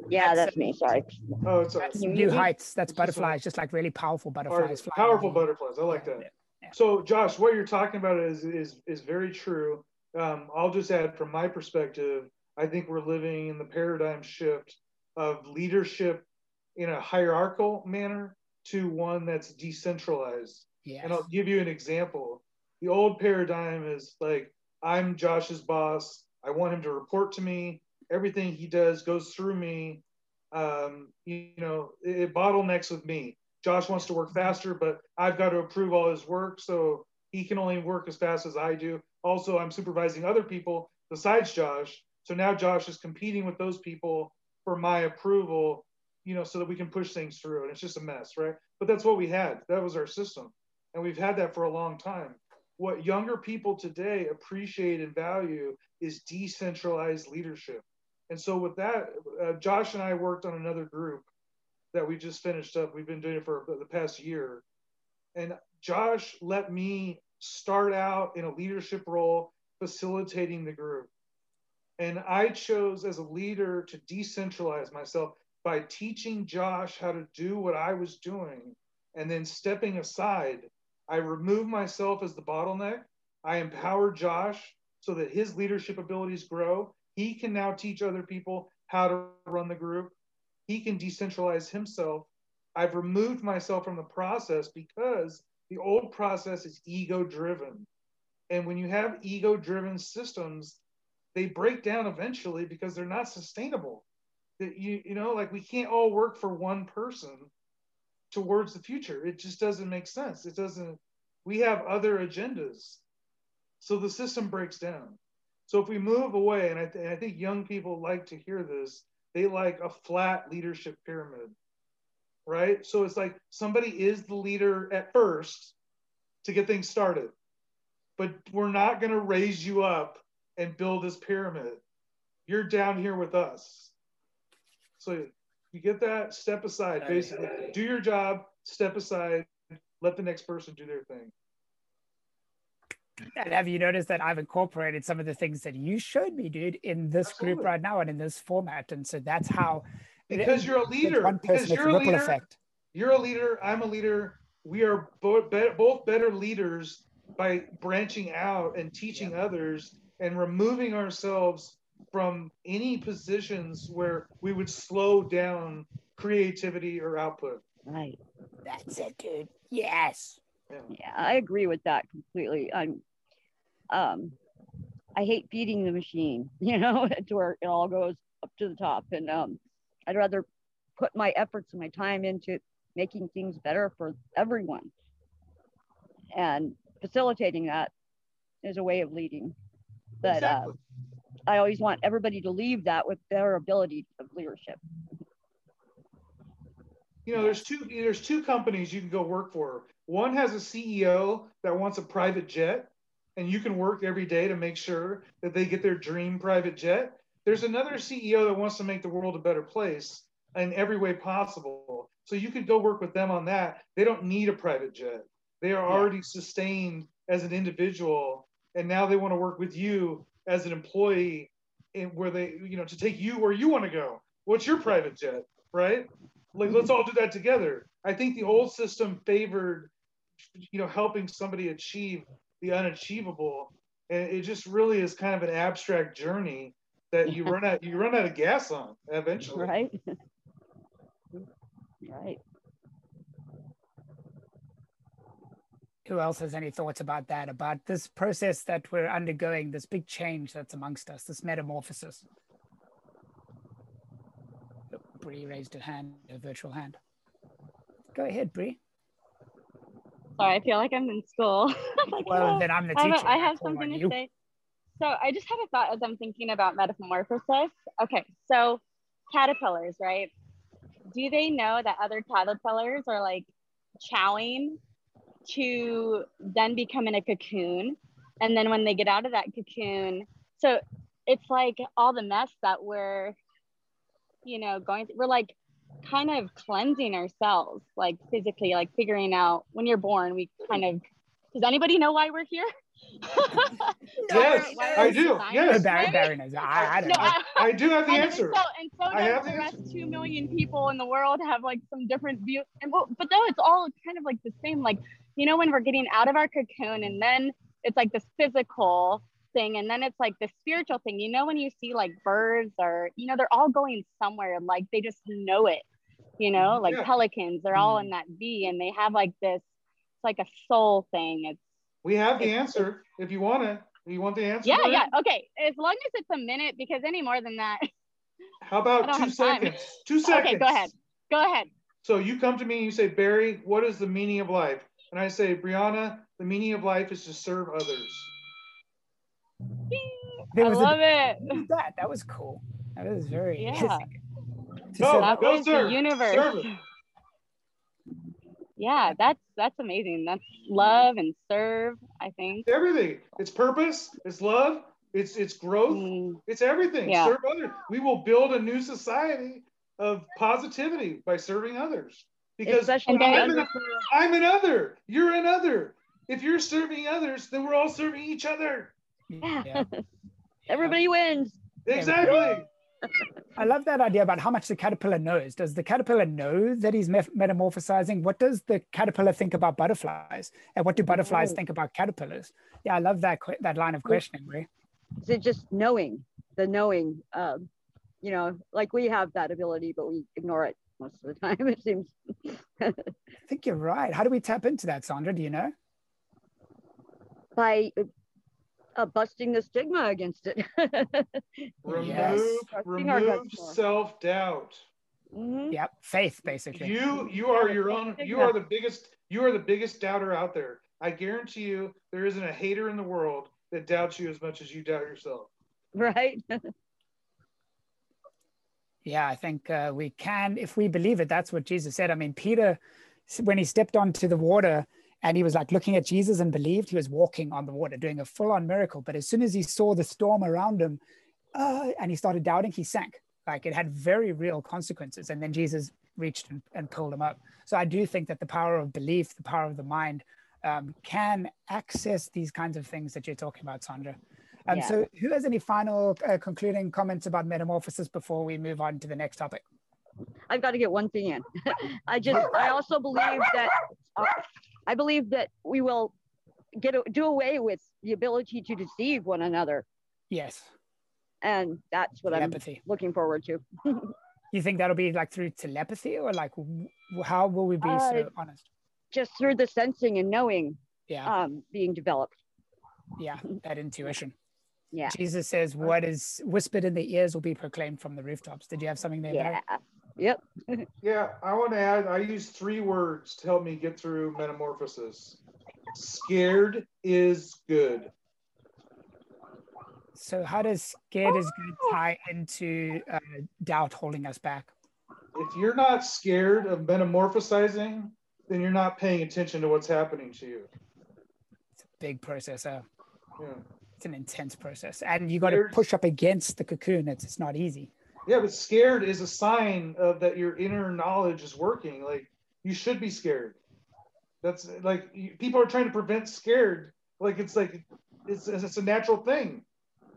Yeah, that's me. Sorry. Oh, it's that's new heights. That's butterflies, just like really powerful butterflies. Powerful butterflies. I like that. Yeah. So, Josh, what you're talking about is is is very true. Um, I'll just add from my perspective, I think we're living in the paradigm shift of leadership in a hierarchical manner to one that's decentralized. Yes. And I'll give you an example. The old paradigm is like, I'm Josh's boss. I want him to report to me. Everything he does goes through me. Um, you, you know, it, it bottlenecks with me. Josh wants to work faster, but I've got to approve all his work. So he can only work as fast as I do. Also, I'm supervising other people besides Josh. So now Josh is competing with those people for my approval, you know, so that we can push things through. And it's just a mess, right? But that's what we had. That was our system. And we've had that for a long time. What younger people today appreciate and value is decentralized leadership. And so, with that, uh, Josh and I worked on another group that we just finished up. We've been doing it for the past year. And Josh let me start out in a leadership role facilitating the group. And I chose as a leader to decentralize myself by teaching Josh how to do what I was doing and then stepping aside. I removed myself as the bottleneck. I empower Josh so that his leadership abilities grow. He can now teach other people how to run the group. He can decentralize himself. I've removed myself from the process because the old process is ego driven. And when you have ego driven systems, they break down eventually because they're not sustainable. That you you know, like we can't all work for one person towards the future. It just doesn't make sense. It doesn't we have other agendas. So the system breaks down. So if we move away, and I, th- and I think young people like to hear this, they like a flat leadership pyramid right? So it's like somebody is the leader at first to get things started, but we're not going to raise you up and build this pyramid. You're down here with us. So you get that, step aside, basically. Do your job, step aside, let the next person do their thing. And have you noticed that I've incorporated some of the things that you showed me, dude, in this Absolutely. group right now and in this format? And so that's how because it, you're a leader. One because you're a leader. Effect. You're a leader. I'm a leader. We are both both better leaders by branching out and teaching yeah. others and removing ourselves from any positions where we would slow down creativity or output. Right. That's it, dude. Yes. Yeah. yeah, I agree with that completely. I'm um I hate feeding the machine, you know, to where it all goes up to the top. And um I'd rather put my efforts and my time into making things better for everyone. And facilitating that is a way of leading. But uh, exactly. uh, I always want everybody to leave that with their ability of leadership. You know, there's two there's two companies you can go work for. One has a CEO that wants a private jet, and you can work every day to make sure that they get their dream private jet. There's another CEO that wants to make the world a better place in every way possible. So you could go work with them on that. They don't need a private jet. They are already sustained as an individual, and now they want to work with you as an employee, and where they, you know, to take you where you want to go. What's your private jet, right? Like, let's all do that together. I think the old system favored, you know, helping somebody achieve the unachievable, and it just really is kind of an abstract journey that you run out you run out of gas on eventually. Right. right. Who else has any thoughts about that? About this process that we're undergoing, this big change that's amongst us, this metamorphosis? Bree raised a hand, a virtual hand. Go ahead, Bree. Sorry, I feel like I'm in school. like, well, oh, then I'm the teacher. I have, I have something to say. So I just had a thought as I'm thinking about metamorphosis. Okay, so caterpillars, right? Do they know that other caterpillars are like chowing to then become in a cocoon? And then when they get out of that cocoon, so it's like all the mess that we're, you know, going through, we're like kind of cleansing ourselves, like physically, like figuring out when you're born, we kind of, does anybody know why we're here? yes, I do. Yes, Barry, Barry knows. I, I don't no, know. I, I, do have the and answer. So, and so I have the rest two million people in the world have like some different view. And but though it's all kind of like the same. Like you know when we're getting out of our cocoon, and then it's like this physical thing, and then it's like the spiritual thing. You know when you see like birds or you know they're all going somewhere. Like they just know it. You know, like yeah. pelicans, they're all in mm-hmm. that V, and they have like this. It's like a soul thing. It's we have the answer if you want it. You want the answer? Yeah, yeah. Okay. As long as it's a minute, because any more than that. How about two seconds? Time. Two seconds. Okay, go ahead. Go ahead. So you come to me and you say, Barry, what is the meaning of life? And I say, Brianna, the meaning of life is to serve others. I love a, it. That that was cool. That was very yeah. No, that was the universe yeah that's that's amazing that's love and serve i think everything it's purpose it's love it's it's growth mm. it's everything yeah. serve others we will build a new society of positivity by serving others because I'm, an, I'm another you're another if you're serving others then we're all serving each other yeah, yeah. everybody wins exactly I love that idea about how much the caterpillar knows. Does the caterpillar know that he's metamorphosizing? What does the caterpillar think about butterflies? And what do butterflies think about caterpillars? Yeah, I love that that line of questioning, Ray. Is it just knowing, the knowing? Um, you know, like we have that ability, but we ignore it most of the time, it seems. I think you're right. How do we tap into that, Sandra? Do you know? By uh, busting the stigma against it. remove yes. remove self doubt. Mm-hmm. Yep, faith basically. You you are your own. You are the biggest. You are the biggest doubter out there. I guarantee you, there isn't a hater in the world that doubts you as much as you doubt yourself. Right. Yeah, I think uh, we can, if we believe it, that's what Jesus said. I mean, Peter, when he stepped onto the water and he was like looking at Jesus and believed, he was walking on the water, doing a full on miracle. But as soon as he saw the storm around him uh, and he started doubting, he sank. Like it had very real consequences. And then Jesus reached and, and pulled him up. So I do think that the power of belief, the power of the mind, um, can access these kinds of things that you're talking about, Sandra. Um, yeah. So, who has any final uh, concluding comments about metamorphosis before we move on to the next topic? I've got to get one thing in. I just, I also believe that, uh, I believe that we will get do away with the ability to deceive one another. Yes. And that's what telepathy. I'm looking forward to. you think that'll be like through telepathy or like how will we be uh, so honest? Just through the sensing and knowing yeah. um, being developed. Yeah, that intuition. Yeah. Jesus says, "What is whispered in the ears will be proclaimed from the rooftops." Did you have something there? Yeah. Yep. yeah, I want to add. I use three words to help me get through metamorphosis. Scared is good. So, how does scared is good tie into uh, doubt holding us back? If you're not scared of metamorphosizing, then you're not paying attention to what's happening to you. It's a big process. Uh, yeah it's an intense process and you got to push up against the cocoon it's, it's not easy. Yeah but scared is a sign of that your inner knowledge is working like you should be scared. That's like people are trying to prevent scared like it's like it's, it's a natural thing.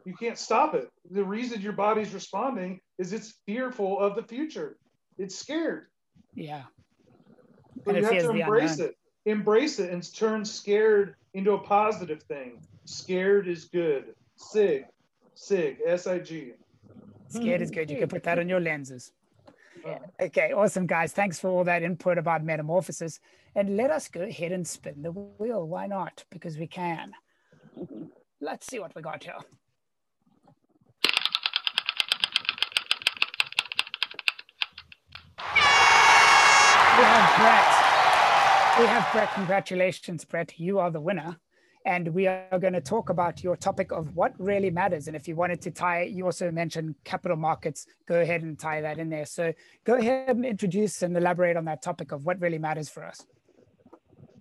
You can't stop it. The reason your body's responding is it's fearful of the future. It's scared. Yeah. But you have to embrace it. Embrace it and turn scared into a positive thing Scared is good. Sig. Sig. S I G. Scared is good. You can put that on your lenses. Yeah. Okay, awesome, guys. Thanks for all that input about metamorphosis. And let us go ahead and spin the wheel. Why not? Because we can. Let's see what we got here. We have Brett. We have Brett. Congratulations, Brett. You are the winner and we are going to talk about your topic of what really matters. And if you wanted to tie, you also mentioned capital markets, go ahead and tie that in there. So go ahead and introduce and elaborate on that topic of what really matters for us.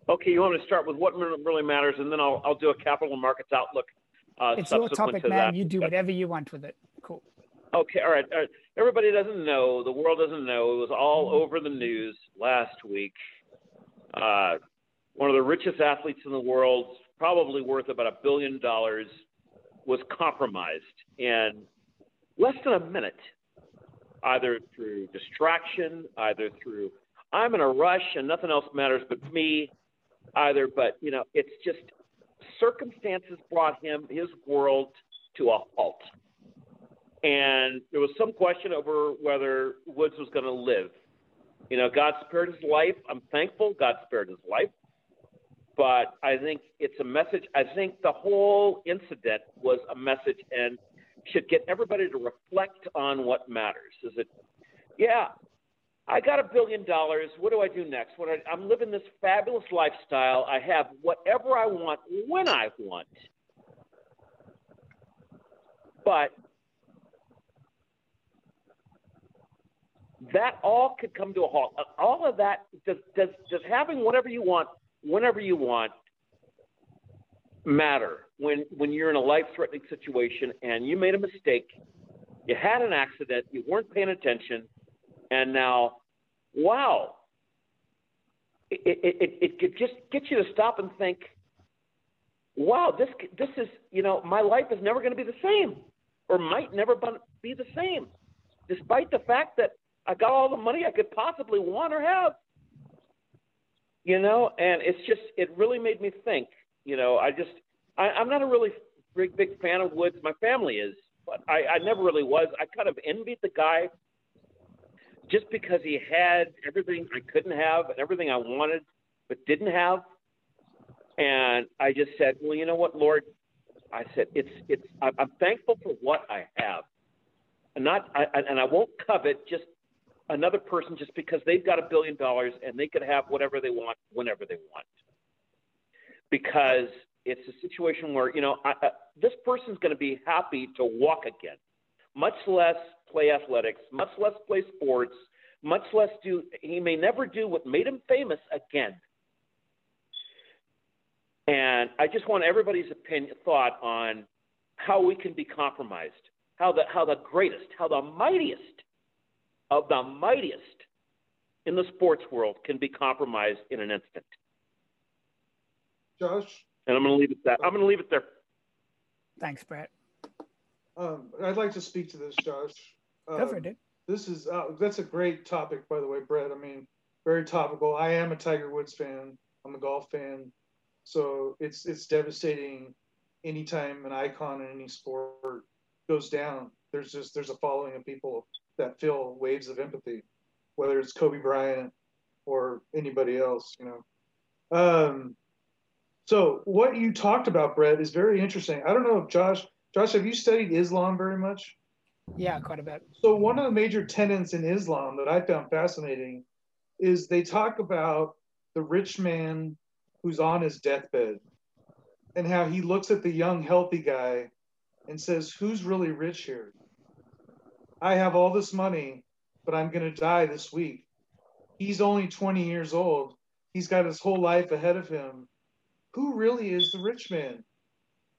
Okay, you want me to start with what really matters, and then I'll, I'll do a capital markets outlook. Uh, it's your topic, to man. That. You do whatever you want with it. Cool. Okay, all right, all right. Everybody doesn't know. The world doesn't know. It was all over the news last week. Uh, one of the richest athletes in the world probably worth about a billion dollars, was compromised in less than a minute, either through distraction, either through I'm in a rush and nothing else matters but me, either. But you know, it's just circumstances brought him his world to a halt, and there was some question over whether Woods was going to live. You know, God spared his life. I'm thankful God spared his life but I think it's a message. I think the whole incident was a message and should get everybody to reflect on what matters. Is it, yeah, I got a billion dollars. What do I do next? What I, I'm living this fabulous lifestyle. I have whatever I want when I want. But that all could come to a halt. All of that does does does having whatever you want whenever you want matter. When when you're in a life threatening situation and you made a mistake you had an accident you weren't paying attention and now wow. It it, it, it just gets you to stop and think wow this this is you know my life is never going to be the same or might never be the same despite the fact that i got all the money i could possibly want or have you know, and it's just it really made me think. You know, I just I, I'm not a really big big fan of Woods. My family is, but I, I never really was. I kind of envied the guy just because he had everything I couldn't have and everything I wanted but didn't have. And I just said, well, you know what, Lord? I said, it's it's. I'm thankful for what I have, and not, I, and I won't covet just another person just because they've got a billion dollars and they could have whatever they want whenever they want. Because it's a situation where, you know, I, this person's going to be happy to walk again. much less play athletics, much less play sports, much less do, he may never do what made him famous again. And I just want everybody's opinion, thought on how we can be compromised, how the, how the greatest, how the mightiest of the mightiest in the sports world can be compromised in an instant. Josh? And I'm going to leave it that. I'm going to leave it there. Thanks, Brett. Um, I'd like to speak to this, Josh. Um, Go for it, dude. This is uh, that's a great topic, by the way, Brett. I mean, very topical. I am a Tiger Woods fan. I'm a golf fan, so it's it's devastating anytime an icon in any sport goes down. There's just there's a following of people that feel waves of empathy, whether it's Kobe Bryant or anybody else, you know. Um, so what you talked about, Brett, is very interesting. I don't know if Josh, Josh, have you studied Islam very much? Yeah, quite a bit. So one of the major tenets in Islam that I found fascinating is they talk about the rich man who's on his deathbed and how he looks at the young healthy guy and says, "Who's really rich here? I have all this money, but I'm going to die this week. He's only 20 years old. He's got his whole life ahead of him. Who really is the rich man?"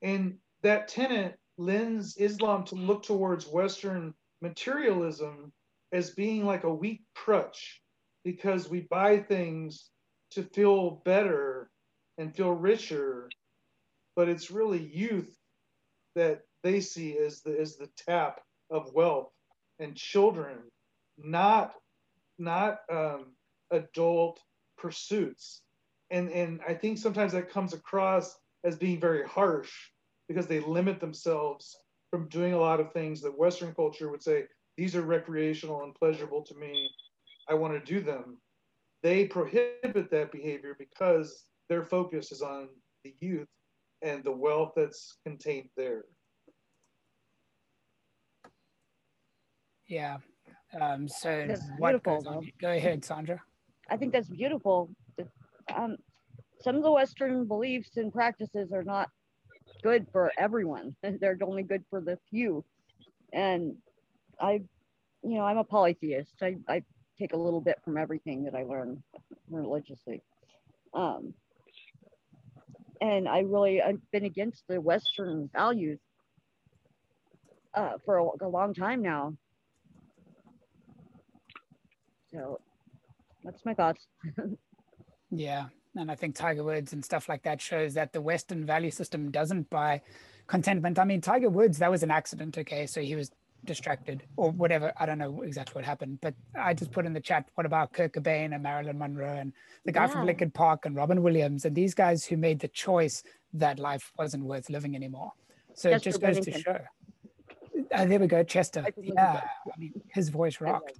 And that tenet lends Islam to look towards Western materialism as being like a weak crutch because we buy things to feel better and feel richer, but it's really youth that they see as the as the tap of wealth and children, not not um, adult pursuits. And and I think sometimes that comes across as being very harsh because they limit themselves from doing a lot of things that Western culture would say, these are recreational and pleasurable to me. I want to do them. They prohibit that behavior because their focus is on the youth and the wealth that's contained there. Yeah. Um, so That's what goes on? though. Go ahead, Sandra. I think that's beautiful. Um, some of the Western beliefs and practices are not good for everyone. They're only good for the few. And I, you know, I'm a polytheist. I, I take a little bit from everything that I learn religiously. Um, and I really, I've been against the Western values uh, for a, a long time now. So that's my thoughts. Yeah. And I think Tiger Woods and stuff like that shows that the Western value system doesn't buy contentment. I mean, Tiger Woods, that was an accident. Okay. So he was distracted or whatever. I don't know exactly what happened, but I just put in the chat, what about Kurt Cobain and Marilyn Monroe and the guy from Yeah. Linkin Park and Robin Williams and these guys who made the choice that life wasn't worth living anymore. So it just goes to show. Uh, there we go, Chester. Yeah. I mean, his voice rocked.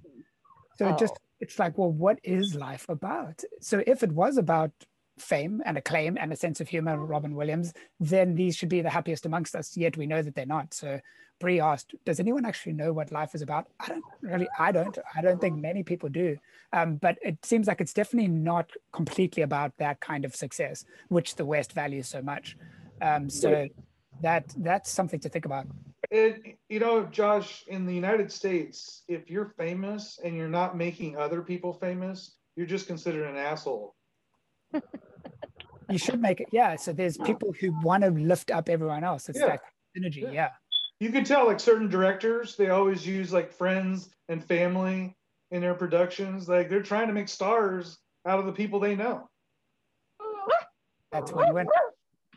So it just Oh. it's like, well, what is life about? So if it was about fame and acclaim and a sense of humor, Robin Williams, then these should be the happiest amongst us. Yet we know that they're not. So Bree asked, "Does anyone actually know what life is about?" I don't really. I don't. I don't think many people do. Um, but it seems like it's definitely not completely about that kind of success, which the West values so much. Um, so that that's something to think about. It, you know, Josh, in the United States, if you're famous and you're not making other people famous, you're just considered an asshole. You should make it. Yeah. So there's people who want to lift up everyone else. It's Yeah. that energy. Yeah. yeah. You can tell, like certain directors, they always use like friends and family in their productions. Like they're trying to make stars out of the people they know. That's when you win.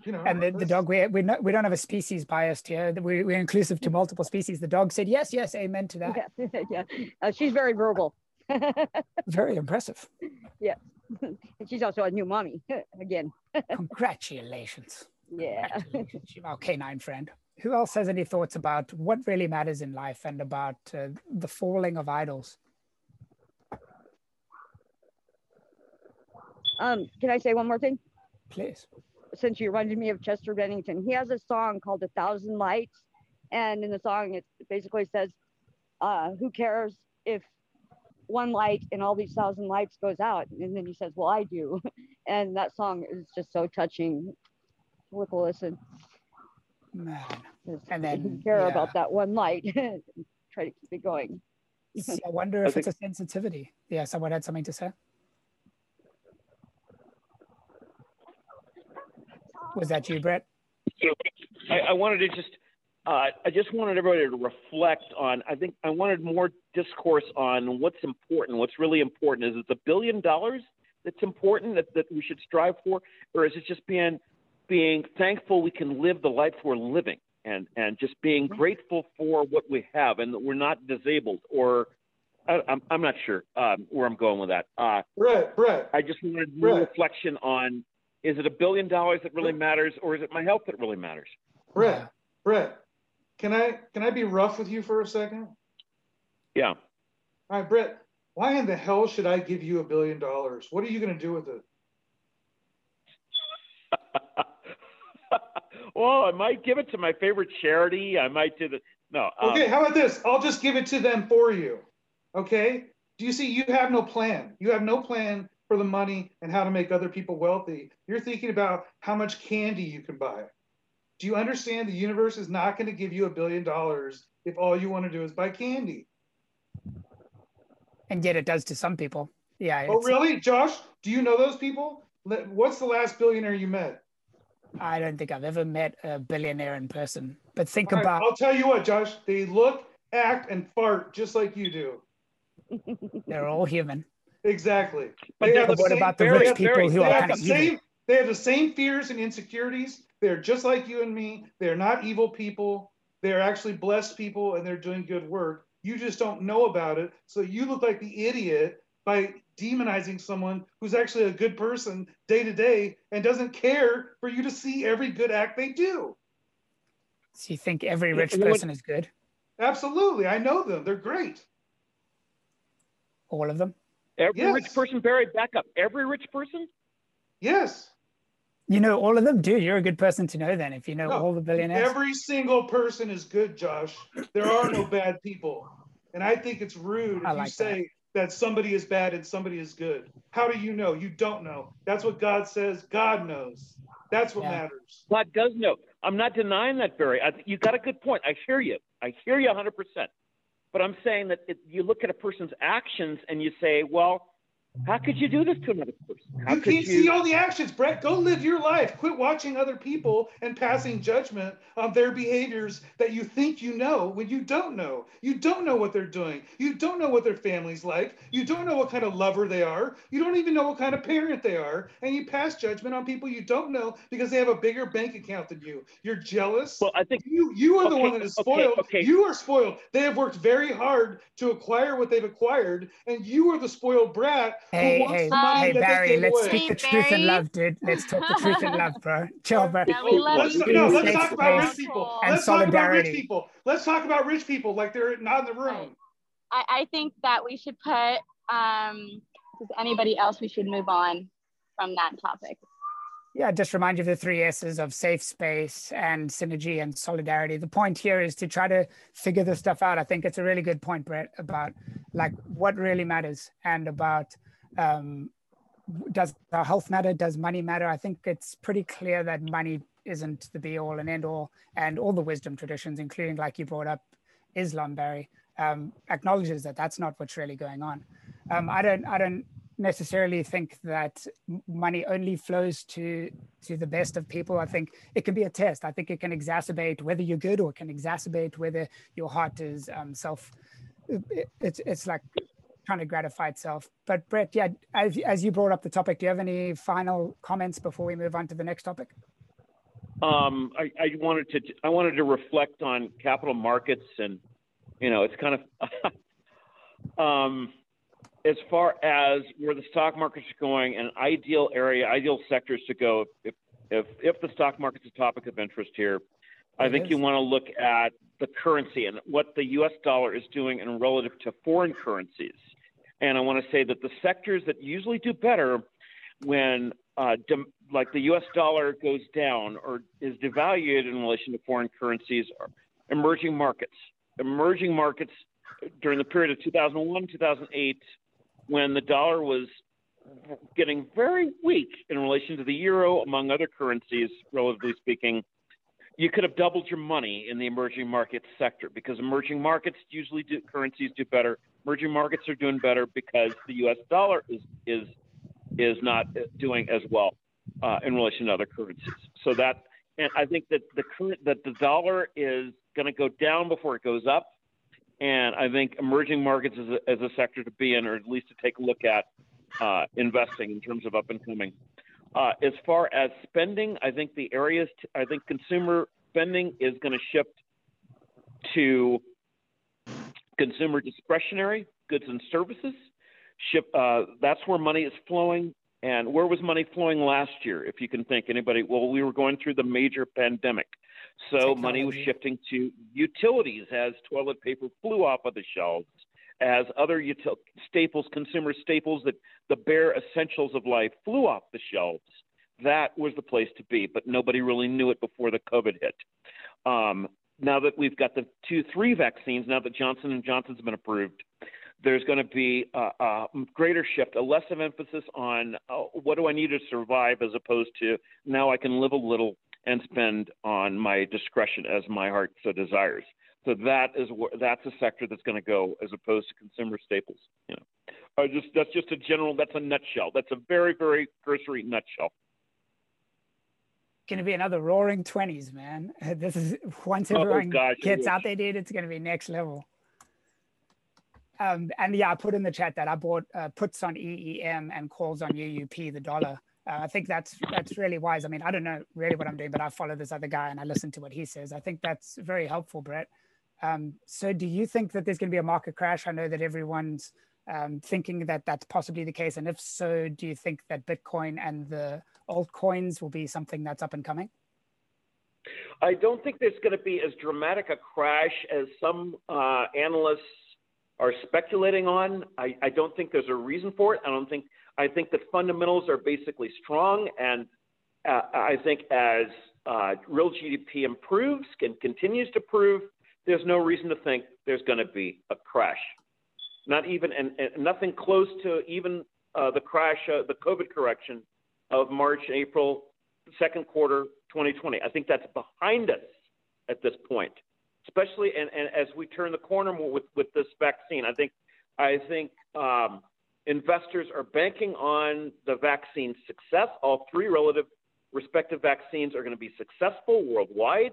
You know, And the, the dog, we, we, no, we don't have a species biased here. We, we're inclusive to multiple species. The dog said, yes, yes, amen to that. Yeah, yeah. Uh, she's very verbal. Very impressive. and she's also a new mommy again. Congratulations. Yeah. Congratulations, our canine friend. Who else has any thoughts about what really matters in life and about uh, the falling of idols? Um, can I say one more thing? Please. Since you reminded me of Chester Bennington, he has a song called "A Thousand Lights," and in the song it basically says, uh, "Who cares if one light in all these thousand lights goes out?" And then he says, "Well, I do," and that song is just so touching. Worth a listen. Man. 'cause And if then, care yeah. about that one light. try to keep it going. I wonder if it's a sensitivity. Yeah, someone had something to say. Was that you, Brett? I, I wanted to just, uh, I just wanted everybody to reflect on. I think I wanted more discourse on what's important. What's really important is it the billion dollars that's important that, that we should strive for, or is it just being being thankful we can live the life we're living and and just being grateful for what we have and that we're not disabled or I, I'm I'm not sure um, where I'm going with that. Uh, Brett, Brett. I just wanted more Brett. reflection on is it a billion dollars that really matters or is it my health that really matters? Brett, Brett, can I can I be rough with you for a second? Yeah. All right, Brett. Why in the hell should I give you a billion dollars? What are you going to do with it? well, I might give it to my favorite charity. I might do the no. Um, Okay, how about this? I'll just give it to them for you. Okay? Do you see you have no plan? You have no plan for the money and how to make other people wealthy. You're thinking about how much candy you can buy. Do you understand the universe is not going to give you a billion dollars if all you want to do is buy candy? And yet it does to some people. Yeah. Oh, really? Josh, do you know those people? What's the last billionaire you met? I don't think I've ever met a billionaire in person. But think right, about I'll tell you what, Josh, they look, act, and fart just like you do. they're all human. Exactly. But They then have the what same- about the they rich have- people who they are have kind the of evil? same, They have the same fears and insecurities. They're just like you and me. They're not evil people. They're actually blessed people and they're doing good work. You just don't know about it. So you look like the idiot by demonizing someone who's actually a good person day to day and doesn't care for you to see every good act they do. So you think every rich Yeah, what- person is good? Absolutely. I know them. They're great. All of them? Every Yes. rich person, Barry, back up. Every rich person? Yes. You know all of them? Dude, you're a good person to know then if you know No, all the billionaires. Every single person is good, Josh. There are no bad people. And I think it's rude if I you like that. say that. somebody is bad and somebody is good. How do you know? You don't know. That's what God says. God knows. That's what Yeah. matters. God does know. I'm not denying that, Barry. I, you got a good point. I hear you. I hear you 100%. But I'm saying that it, you look at a person's actions and you say, well, how could you do this to another person? How you can't see all the actions, Brett. Go live your life. Quit watching other people and passing judgment on their behaviors that you think you know when you don't know. You don't know what they're doing. You don't know what their family's like. You don't know what kind of lover they are. You don't even know what kind of parent they are. And you pass judgment on people you don't know because they have a bigger bank account than you. You're jealous. Well, I think you you are the Okay, one that is okay, spoiled. okay. You are spoiled. They have worked very hard to acquire what they've acquired, and you are the spoiled brat Hey, hey, hey, Barry, let's away. speak Hey, the truth and love, dude. Let's talk the truth and love, bro. Chill, bro. Yeah, we love let's, you. no, let's talk about rich people. and let's talk about solidarity. rich people. Let's talk about rich people like they're not in the room. I, I think that we should put, um, does anybody else, we should move on from that topic. Yeah, just remind you of the three S's of safe space and synergy and solidarity. The point here is to try to figure this stuff out. I think it's a really good point, Brett, about like what really matters and about um, does our health matter? Does money matter? I think it's pretty clear that money isn't the be all and end all, and all the wisdom traditions, including like you brought up Islam, Barry, um, acknowledges that that's not what's really going on. Um, I don't, I don't necessarily think that money only flows to to the best of people. I think it can be a test. I think it can exacerbate whether you're good or it can exacerbate whether your heart is um, self. it- It's it's like trying to gratify itself. But Brett, yeah, as as you brought up the topic, do you have any final comments before we move on to the next topic? um, I, I wanted to I wanted to reflect on capital markets and you know it's kind of um, as far as where the stock market's going, an ideal area, ideal sectors to go if if if the stock market's a topic of interest here. I It think is. you want to look at the currency and what the U.S. dollar is doing in relative to foreign currencies. And I want to say that the sectors that usually do better when uh, dem- like the U.S. dollar goes down or is devalued in relation to foreign currencies are emerging markets. Emerging markets during the period of 2001, 2008, when the dollar was getting very weak in relation to the euro, among other currencies, relatively speaking, you could have doubled your money in the emerging markets sector because emerging markets usually do currencies do better. Emerging markets are doing better because the U.S. dollar is is is not doing as well uh, in relation to other currencies. So that, and I think that the current that the dollar is going to go down before it goes up, and I think emerging markets is a, is a sector to be in, or at least to take a look at uh, investing in terms of up and coming. Uh, as far as spending, I think the areas, t- I think consumer spending is going to shift to consumer discretionary goods and services. Ship, uh, that's where money is flowing. And where was money flowing last year, if you can think anybody? Well, we were going through the major pandemic. So Technology. money was shifting to utilities as toilet paper flew off of the shelves, as other util- staples, consumer staples that the bare essentials of life flew off the shelves. That was the place to be, but nobody really knew it before the COVID hit. Um, now that we've got the two, three vaccines, now that Johnson and Johnson's been approved, there's going to be a, a, greater shift, a less of emphasis on uh, what do I need to survive, as opposed to now I can live a little and spend on my discretion as my heart so desires. So that is that's a sector that's going to go as opposed to consumer staples. You know, just that's just a general. That's a nutshell. That's a very very cursory nutshell. Going to be another roaring twenties, man. This is once oh, everyone oh, gosh, gets out there, dude. It's going to be next level. Um, and yeah, I put in the chat that I bought uh, puts on EEM and calls on UUP, the dollar. Uh, I think that's that's really wise. I mean, I don't know really what I'm doing, but I follow this other guy and I listen to what he says. I think that's very helpful, Brett. Um, so do you think that there's going to be a market crash? I know that everyone's um, thinking that that's possibly the case. And if so, do you think that Bitcoin and the altcoins will be something that's up and coming? I don't think there's going to be as dramatic a crash as some uh, analysts are speculating on. I, I, don't think there's a reason for it. I don't think. I think the fundamentals are basically strong, and uh, I think as uh, real GDP improves and continues to prove, there's no reason to think there's going to be a crash. Not even, and, and nothing close to even uh, the crash, uh, the COVID correction of March, April, second quarter 2020. I think that's behind us at this point, especially and, and as we turn the corner with, with this vaccine. I think, I think um, investors are banking on the vaccine success. All three relative respective vaccines are going to be successful worldwide.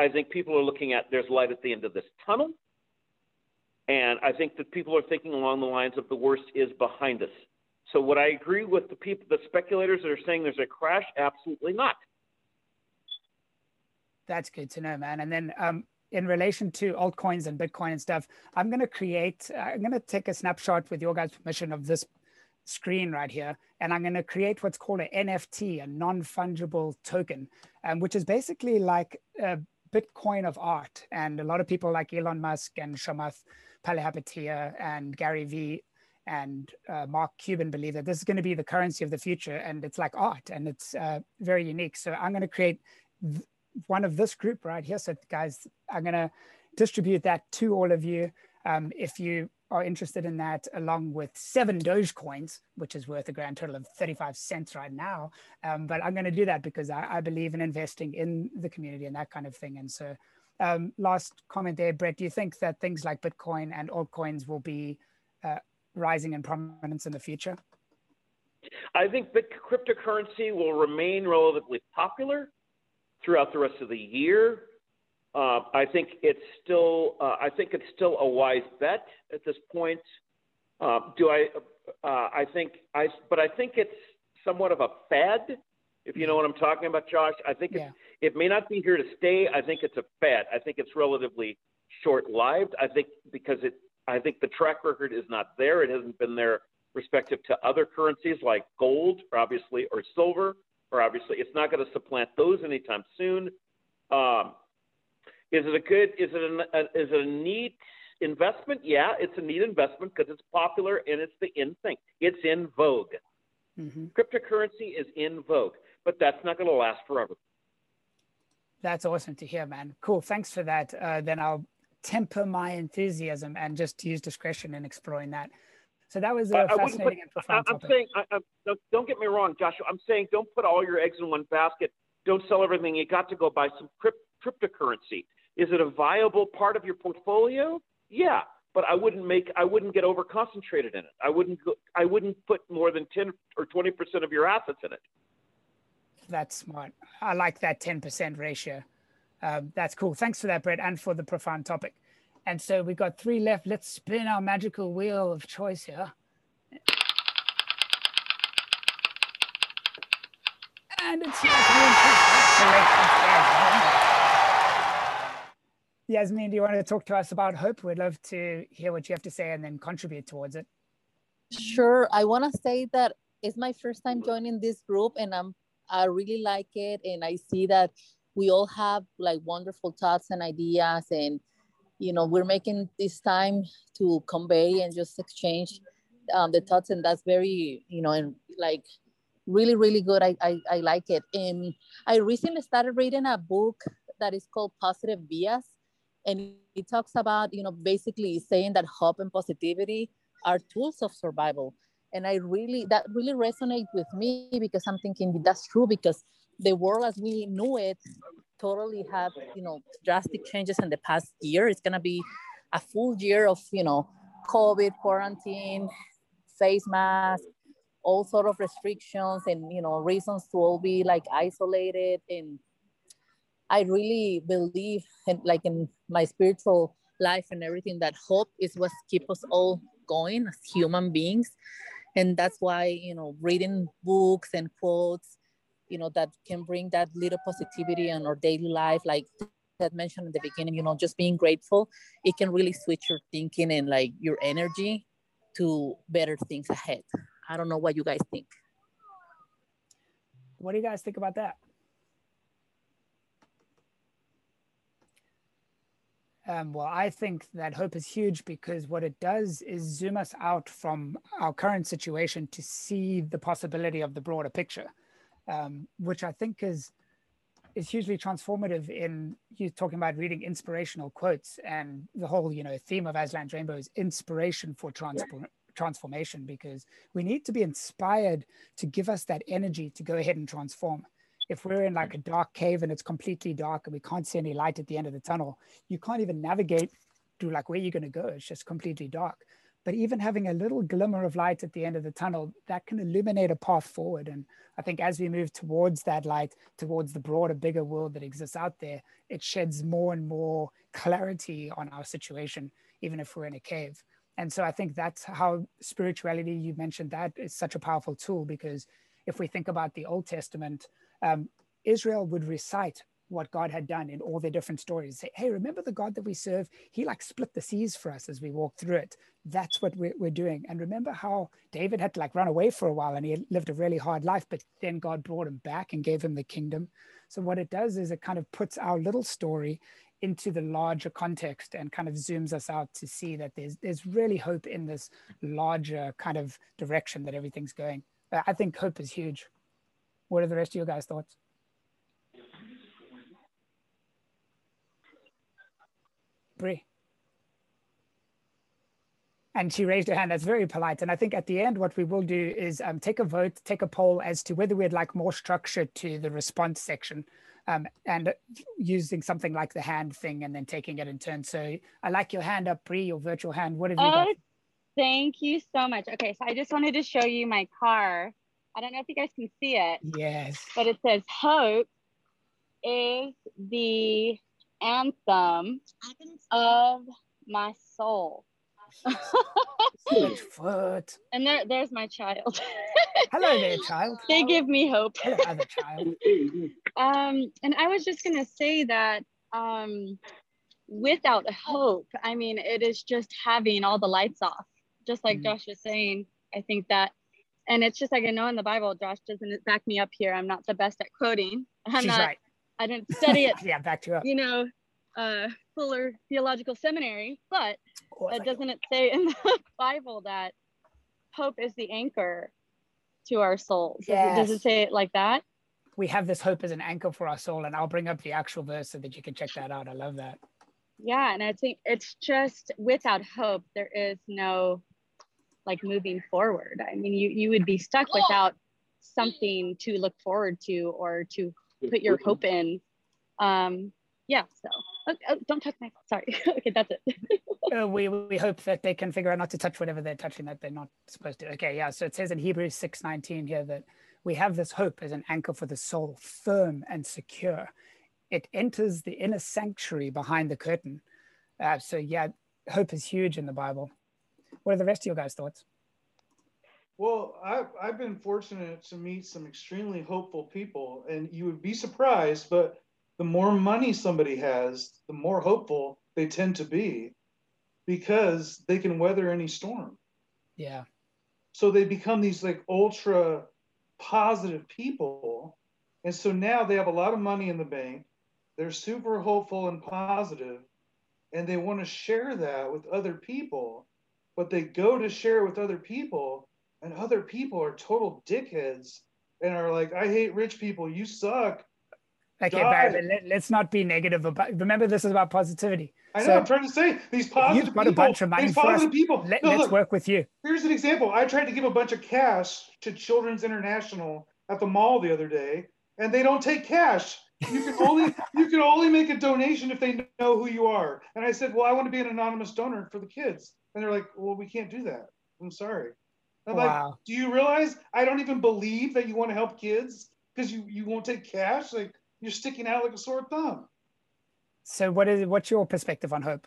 I think people are looking at there's light at the end of this tunnel. And I think that people are thinking along the lines of the worst is behind us. So would I agree with the people, the speculators that are saying there's a crash? Absolutely not. That's good to know, man. And then um, in relation to altcoins and Bitcoin and stuff, I'm going to create, I'm going to take a snapshot with your guys' permission of this screen right here, and I'm going to create what's called an NFT, a non-fungible token, um, which is basically like a Bitcoin of art. And a lot of people like Elon Musk and Chamath Palihapitiya and Gary Vee and uh, Mark Cuban believe that this is going to be the currency of the future and it's like art and it's uh, very unique. So I'm going to create th- one of this group right here. So guys, I'm going to distribute that to all of you. Um, if you are interested in that, along with seven Dogecoins, which is worth a grand total of 35 cents right now. Um, but I'm going to do that because I, I, believe in investing in the community and that kind of thing. And so, um, last comment there, Brett, do you think that things like Bitcoin and altcoins will be uh, rising in prominence in the future? I think that cryptocurrency will remain relatively popular throughout the rest of the year. Uh, I think it's still uh, I think it's still a wise bet at this point. Uh, do I? Uh, I think I, but I think it's somewhat of a fad, if you know what I'm talking about, Josh. I think yeah. it may not be here to stay. I think it's a fad. I think it's relatively short-lived. I think because it, I think the track record is not there. It hasn't been there respective to other currencies like gold, or obviously, or silver, or obviously, it's not going to supplant those anytime soon. Um, is it a good? Is it a, is it a neat investment? Yeah, it's a neat investment because it's popular and it's the in thing. It's in vogue. Mm-hmm. Cryptocurrency is in vogue, but that's not going to last forever. That's awesome to hear, man. Cool. Thanks for that. Uh, then I'll temper my enthusiasm and just use discretion in exploring that. So that was a fascinating put, and profound I, am saying, I, I, don't get me wrong, Joshua. I'm saying don't put all your eggs in one basket don't sell everything you got to go buy some crypt- cryptocurrency. Is it a viable part of your portfolio? Yeah, but I wouldn't make I wouldn't get over concentrated in it. I wouldn't go, I wouldn't put more than 10 or 20% of your assets in it. That's smart. I like that 10% ratio. Um, that's cool. Thanks for that, Brett, and for the profound topic. And so we've got three left. Let's spin our magical wheel of choice here. And it's Yasmin, do you want to talk to us about hope? We'd love to hear what you have to say and then contribute towards it. Sure. I want to say that it's my first time joining this group and I'm I really like it and I see that we all have like wonderful thoughts and ideas and you know we're making this time to convey and just exchange um, the thoughts and that's very you know and like really really good I, I i like it and i recently started reading a book that is called positive bias and it talks about you know basically saying that hope and positivity are tools of survival. And i really that really resonates with me because i'm thinking that's true because the world as we knew it totally had you know drastic changes in the past year. It's going to be a full year of you know covid quarantine face mask all sort of restrictions and you know reasons to all be like isolated and i really believe in like in my spiritual life and everything that hope is what keeps us all going as human beings. And that's why you know reading books and quotes you know that can bring that little positivity in our daily life like that mentioned in the beginning you know just being grateful it can really switch your thinking and like your energy to better things ahead. I don't know what you guys think. What do you guys think about that Um, well, I think that hope is huge because what it does is zoom us out from our current situation to see the possibility of the broader picture, um, which I think is is hugely transformative. In you talking about reading inspirational quotes and the whole you know theme of Aslan's Rainbow is inspiration for transform transformation because we need to be inspired to give us that energy to go ahead and transform if we're in like a dark cave and it's completely dark and we can't see any light at the end of the tunnel, you can't even navigate to like where you're going to go. It's just completely dark. But even having a little glimmer of light at the end of the tunnel, that can illuminate a path forward. And I think as we move towards that light, towards the broader, bigger world that exists out there, it sheds more and more clarity on our situation, even if we're in a cave. And so I think that's how spirituality, you mentioned that, is such a powerful tool because if we think about the Old Testament, um, Israel would recite what God had done in all their different stories. Say, hey, remember the God that we serve? He like split the seas for us as we walked through it. That's what we're, we're doing. And remember how David had to like run away for a while and he lived a really hard life, but then God brought him back and gave him the kingdom. So what it does is it kind of puts our little story into the larger context and kind of zooms us out to see that there's there's really hope in this larger kind of direction that everything's going. I think hope is huge. What are the rest of your guys' thoughts? Bree. And she raised her hand. That's very polite. And I think at the end, what we will do is um, take a vote, take a poll as to whether we'd like more structure to the response section um, and using something like the hand thing and then taking it in turn. So I like your hand up, Bree, your virtual hand. What have you got? Oh, thank you so much. Okay, so I just wanted to show you my car. I don't know if you guys can see it. Yes. But it says hope is the anthem of my soul. foot. And there, there's my child. Hello there, child. they give me hope. Hello, other child. um, and I was just gonna say that um, without hope, I mean, it is just having all the lights off. Just like mm. Josh was saying, I think that and it's just like I know in the Bible, Josh doesn't back me up here. I'm not the best at quoting. I'm She's not. Right. I didn't study it. yeah, back you up. You know, uh, Fuller Theological Seminary, but oh, doesn't it say in the Bible that hope is the anchor to our souls? Yes. Does, it, does it say it like that? We have this hope as an anchor for our soul, and I'll bring up the actual verse so that you can check that out. I love that. Yeah, and I think it's just without hope, there is no like moving forward. I mean, you, you would be stuck without something to look forward to or to put your hope in. Um, yeah, so oh, oh, don't touch my, sorry. okay, that's it. uh, we, we hope that they can figure out not to touch whatever they're touching that they're not supposed to. Okay, yeah, so it says in Hebrews 6.19 here that we have this hope as an anchor for the soul, firm and secure. It enters the inner sanctuary behind the curtain. Uh, so yeah, hope is huge in the Bible. What are the rest of your guys' thoughts? Well, I've, I've been fortunate to meet some extremely hopeful people, and you would be surprised, but the more money somebody has, the more hopeful they tend to be because they can weather any storm. Yeah. So they become these like ultra positive people. And so now they have a lot of money in the bank. They're super hopeful and positive, and they want to share that with other people. But they go to share with other people, and other people are total dickheads and are like, I hate rich people. You suck. Okay, Barry, let, us not be negative about. Remember, this is about positivity. I know. So, I'm trying to say these positive. You've got people, a bunch of money these positive us, people. Let, us work with you. Here's an example. I tried to give a bunch of cash to Children's International at the mall the other day, and they don't take cash. You can only you can only make a donation if they know who you are. And I said, well, I want to be an anonymous donor for the kids, and they're like, well, we can't do that. I'm sorry. I'm wow. like, do you realize I don't even believe that you want to help kids because you you won't take cash? Like you're sticking out like a sore thumb. So what is what's your perspective on hope?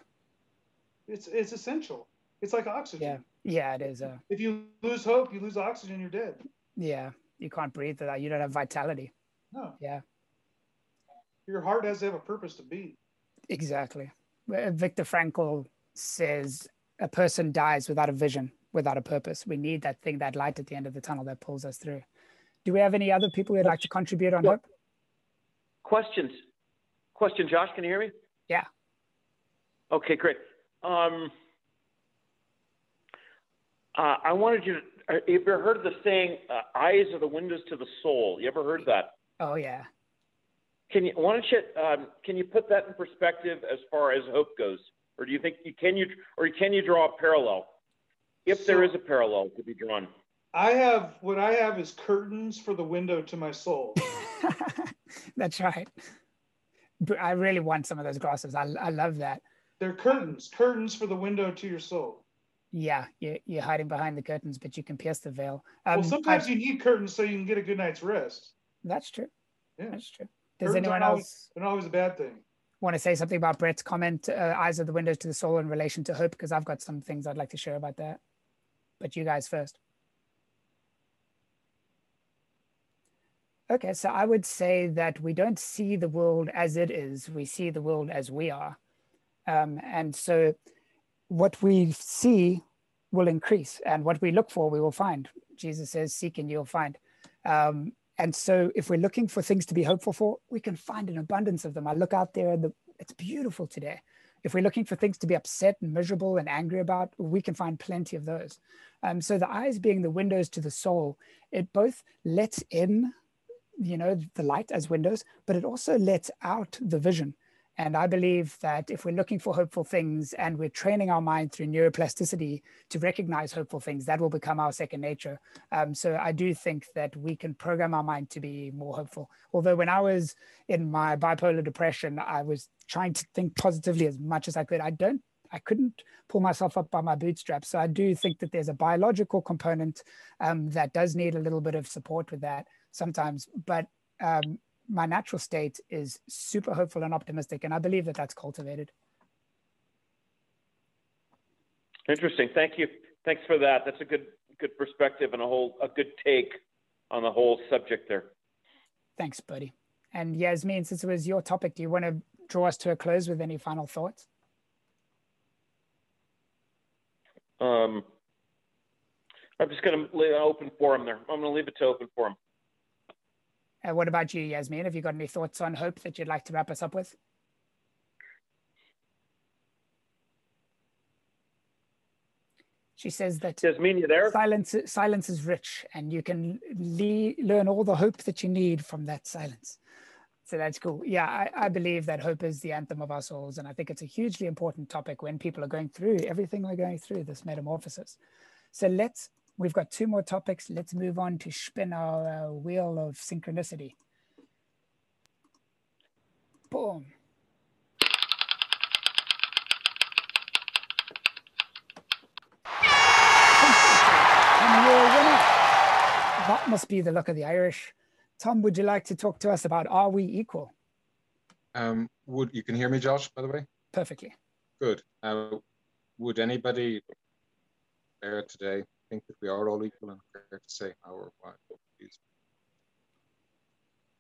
It's it's essential. It's like oxygen. Yeah, yeah, it is. Uh, if you lose hope, you lose oxygen, you're dead. Yeah, you can't breathe without you don't have vitality. No. Yeah. Your heart has to have a purpose to beat. Exactly. Viktor Frankl says a person dies without a vision, without a purpose. We need that thing, that light at the end of the tunnel that pulls us through. Do we have any other people who'd like to contribute on hope? Questions? Question, Josh, can you hear me? Yeah. Okay, great. Um, uh, I wanted you to, uh, you ever heard the saying, uh, eyes are the windows to the soul? You ever heard that? Oh, yeah. Can you, why don't you, um, can you put that in perspective as far as hope goes? Or do you think, you, can you, or can you draw a parallel? If so, there is a parallel to be drawn. I have, what I have is curtains for the window to my soul. That's right. I really want some of those glasses. I, I love that. They're curtains, curtains for the window to your soul. Yeah, you're, you're hiding behind the curtains, but you can pierce the veil. Um, well, sometimes I, you need curtains so you can get a good night's rest. That's true. Yeah. That's true. Does curtains anyone always, else not always a bad thing? Want to say something about Brett's comment, uh, "Eyes of the windows to the soul" in relation to hope? Because I've got some things I'd like to share about that. But you guys first. Okay, so I would say that we don't see the world as it is, we see the world as we are. Um, and so what we see will increase, and what we look for, we will find. Jesus says, Seek and you'll find. Um, and so if we're looking for things to be hopeful for, we can find an abundance of them. I look out there and the, it's beautiful today. If we're looking for things to be upset and miserable and angry about, we can find plenty of those. Um, so the eyes being the windows to the soul, it both lets in you know the light as windows but it also lets out the vision and i believe that if we're looking for hopeful things and we're training our mind through neuroplasticity to recognize hopeful things that will become our second nature. Um, so i do think that we can program our mind to be more hopeful. Although when i was in my bipolar depression i was trying to think positively as much as i could. I don't I couldn't pull myself up by my bootstraps. So I do think that there's a biological component um, that does need a little bit of support with that sometimes, but um, my natural state is super hopeful and optimistic, and I believe that that's cultivated. Interesting. Thank you. Thanks for that. That's a good good perspective and a whole a good take on the whole subject there. Thanks, buddy. And Yasmin, since it was your topic, do you want to draw us to a close with any final thoughts? Um, I'm just going to leave an open forum there. I'm going to leave it to open forum. Uh, what about you, Yasmin? Have you got any thoughts on hope that you'd like to wrap us up with? She says that Yasmin, you there? Silence, silence is rich, and you can le- learn all the hope that you need from that silence. So that's cool. Yeah, I, I believe that hope is the anthem of our souls, and I think it's a hugely important topic when people are going through everything we're going through, this metamorphosis. So let's We've got two more topics. Let's move on to spin our uh, wheel of synchronicity. Boom. That must be the look of the Irish. Tom, would you like to talk to us about Are We Equal? Um, would you can hear me, Josh, by the way? Perfectly. Good. Uh, would anybody there today think that we are all equal and fair to say how or why? Please.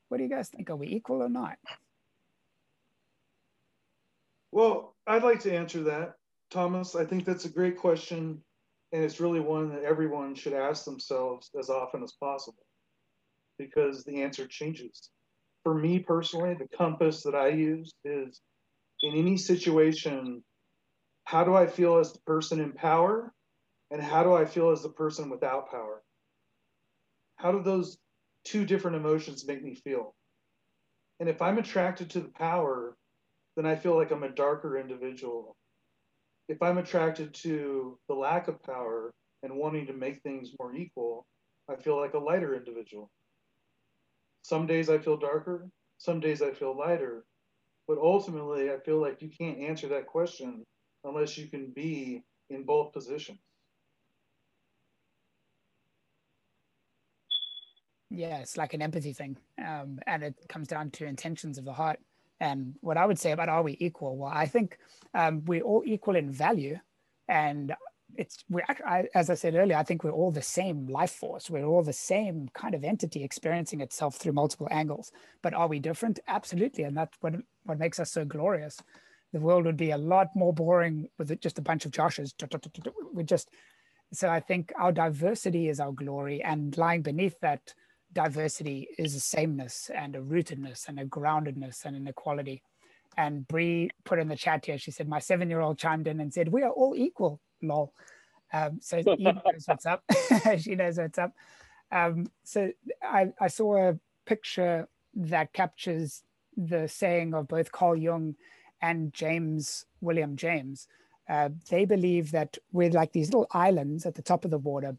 What do you guys think? Are we equal or not? Well, I'd like to answer that, Thomas. I think that's a great question, and it's really one that everyone should ask themselves as often as possible because the answer changes. For me personally, the compass that I use is in any situation, how do I feel as the person in power and how do I feel as the person without power? How do those two different emotions make me feel? And if I'm attracted to the power, then I feel like I'm a darker individual. If I'm attracted to the lack of power and wanting to make things more equal, I feel like a lighter individual. Some days I feel darker, some days I feel lighter. But ultimately, I feel like you can't answer that question unless you can be in both positions. Yeah, it's like an empathy thing. Um, and it comes down to intentions of the heart. And what I would say about are we equal? Well, I think um, we're all equal in value. And it's we actually, as I said earlier, I think we're all the same life force. We're all the same kind of entity experiencing itself through multiple angles. But are we different? Absolutely, and that's what what makes us so glorious. The world would be a lot more boring with just a bunch of Joshes. We just so I think our diversity is our glory, and lying beneath that diversity is a sameness and a rootedness and a groundedness and an equality. And Bree put in the chat here, she said, My seven year old chimed in and said, We are all equal lol. Um, so he knows what's up. she knows what's up. Um, so I, I saw a picture that captures the saying of both Carl Jung and James William James. Uh, they believe that we're like these little islands at the top of the water,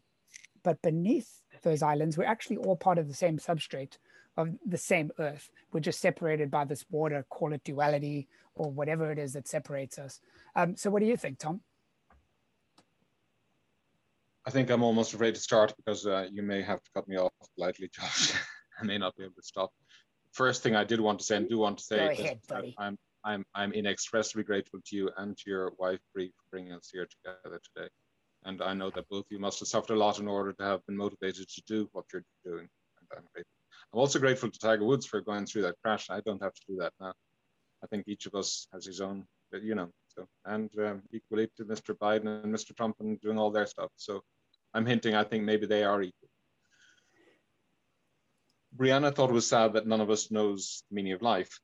but beneath those islands, we're actually all part of the same substrate of the same earth. We're just separated by this water, call it duality or whatever it is that separates us. Um, so, what do you think, Tom? I think I'm almost afraid to start because uh, you may have to cut me off lightly, Josh. I may not be able to stop. First thing I did want to say and do want to say ahead, I'm I'm I'm inexpressibly grateful to you and to your wife Bree for bringing us here together today. And I know that both of you must have suffered a lot in order to have been motivated to do what you're doing. I'm also grateful to Tiger Woods for going through that crash. I don't have to do that now. I think each of us has his own, you know. So and um, equally to Mr. Biden and Mr. Trump and doing all their stuff. So I'm hinting, I think maybe they are equal. Brianna thought it was sad that none of us knows the meaning of life.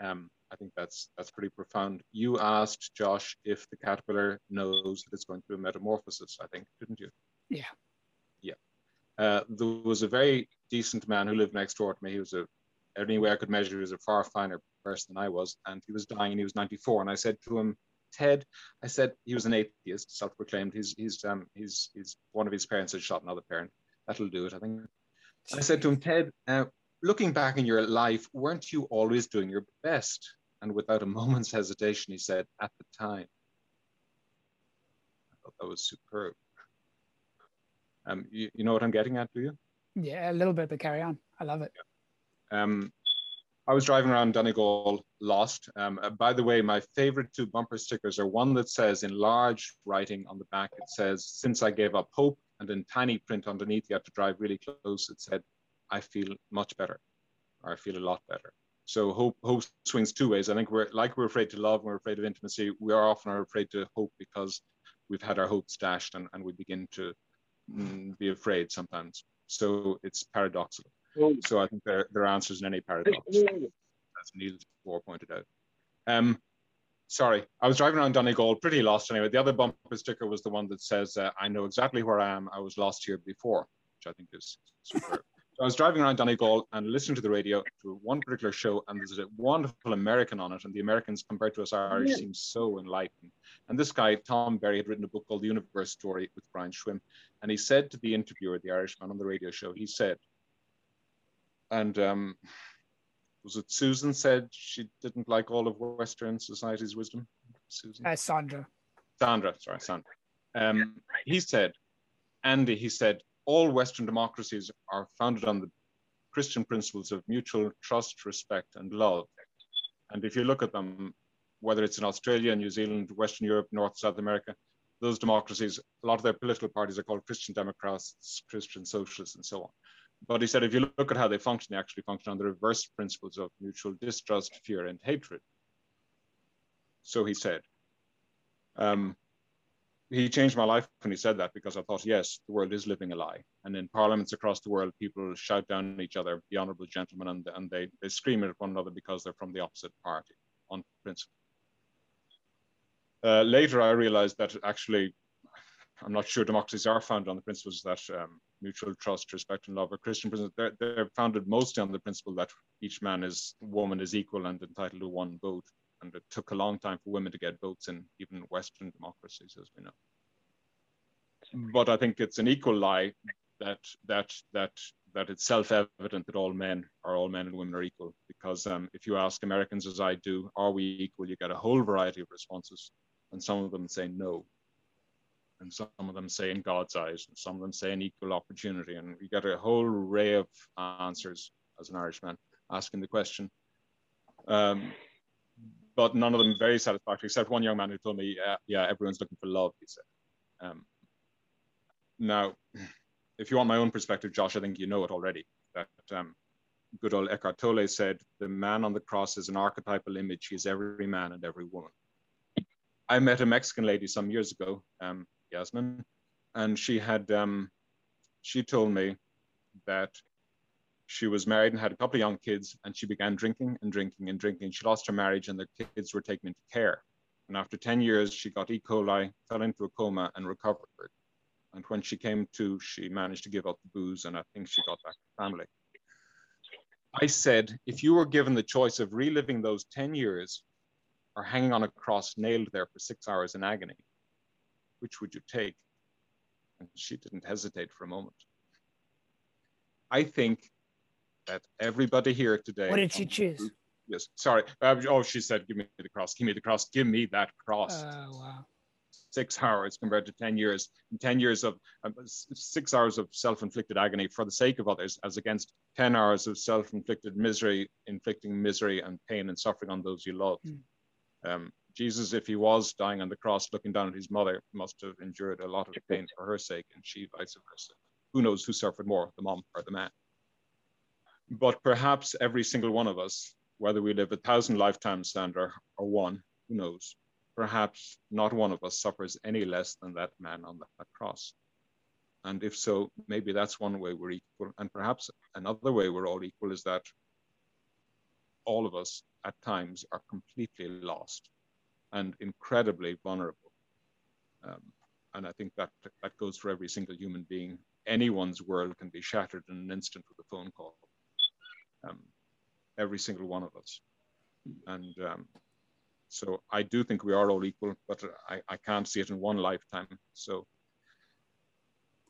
Um, I think that's that's pretty profound. You asked Josh if the caterpillar knows that it's going through a metamorphosis. I think, didn't you? Yeah. Yeah. Uh, there was a very decent man who lived next door to me. He was a any way I could measure, he was a far finer person than I was, and he was dying, and he was 94. And I said to him, Ted, I said he was an atheist, self-proclaimed. He's he's um he's he's one of his parents had shot another parent. That'll do it, I think. I said to him, Ted, uh, looking back in your life, weren't you always doing your best? And without a moment's hesitation, he said, at the time. I thought that was superb. Um, you, you know what I'm getting at, do you? Yeah, a little bit, but carry on. I love it. Yeah. Um, I was driving around Donegal lost. Um, uh, by the way, my favorite two bumper stickers are one that says in large writing on the back, it says, since I gave up hope, and in tiny print underneath, you have to drive really close, it said, I feel much better, or I feel a lot better. So hope, hope swings two ways. I think we're like we're afraid to love, and we're afraid of intimacy. We are often are afraid to hope because we've had our hopes dashed and, and we begin to mm, be afraid sometimes. So it's paradoxical. So I think there, there are answers in any paradox, as Niels Bohr pointed out. Um, sorry, I was driving around Donegal, pretty lost anyway. The other bumper sticker was the one that says, uh, I know exactly where I am. I was lost here before, which I think is super. I was driving around Donegal and listening to the radio to one particular show, and there's a wonderful American on it. And the Americans, compared to us Irish, yeah. seem so enlightened. And this guy, Tom Berry, had written a book called The Universe Story with Brian Swimme. And he said to the interviewer, the Irishman on the radio show, he said, and um, was it Susan said she didn't like all of Western society's wisdom? Susan? Uh, Sandra. Sandra, sorry, Sandra. Um, he said, Andy, he said, all Western democracies are founded on the Christian principles of mutual trust, respect, and love. And if you look at them, whether it's in Australia, New Zealand, Western Europe, North, South America, those democracies, a lot of their political parties are called Christian Democrats, Christian Socialists, and so on. But he said, if you look at how they function, they actually function on the reverse principles of mutual distrust, fear, and hatred. So he said, um, he changed my life when he said that because I thought, yes, the world is living a lie. And in parliaments across the world, people shout down each other, the honorable gentlemen, and, and they, they scream at one another because they're from the opposite party on principle. Uh, later, I realized that actually, I'm not sure democracies are founded on the principles that um, mutual trust, respect, and love are Christian principles. They're, they're founded mostly on the principle that each man is, woman is equal and entitled to one vote and it took a long time for women to get votes in even Western democracies, as we know. But I think it's an equal lie that that that that it's self-evident that all men are all men and women are equal. Because um, if you ask Americans, as I do, are we equal? You get a whole variety of responses, and some of them say no, and some of them say in God's eyes, and some of them say an equal opportunity, and you get a whole array of answers as an Irishman asking the question. Um, but none of them very satisfactory, except one young man who told me, yeah, yeah everyone's looking for love, he said. Um, now, if you want my own perspective, Josh, I think you know it already, that um, good old Eckhart Tolle said, the man on the cross is an archetypal image. He is every man and every woman. I met a Mexican lady some years ago, um, Yasmin, and she had, um, she told me that she was married and had a couple of young kids and she began drinking and drinking and drinking. She lost her marriage and the kids were taken into care. And after 10 years, she got E. coli, fell into a coma and recovered. And when she came to, she managed to give up the booze and I think she got back to family. I said, if you were given the choice of reliving those 10 years or hanging on a cross nailed there for six hours in agony, which would you take? And she didn't hesitate for a moment. I think that everybody here today. What did she choose? Yes, sorry. Uh, oh, she said, "Give me the cross. Give me the cross. Give me that cross." Oh wow. Six hours compared to ten years. ten years of uh, six hours of self-inflicted agony for the sake of others, as against ten hours of self-inflicted misery, inflicting misery and pain and suffering on those you love. Mm. Um, Jesus, if he was dying on the cross, looking down at his mother, must have endured a lot of pain for her sake, and she vice versa. Who knows who suffered more, the mom or the man? But perhaps every single one of us, whether we live a thousand lifetimes, Sandra, or one, who knows, perhaps not one of us suffers any less than that man on that cross. And if so, maybe that's one way we're equal. And perhaps another way we're all equal is that all of us at times are completely lost and incredibly vulnerable. Um, and I think that that goes for every single human being. Anyone's world can be shattered in an instant with a phone call um, every single one of us. And um, so I do think we are all equal, but I, I can't see it in one lifetime. So,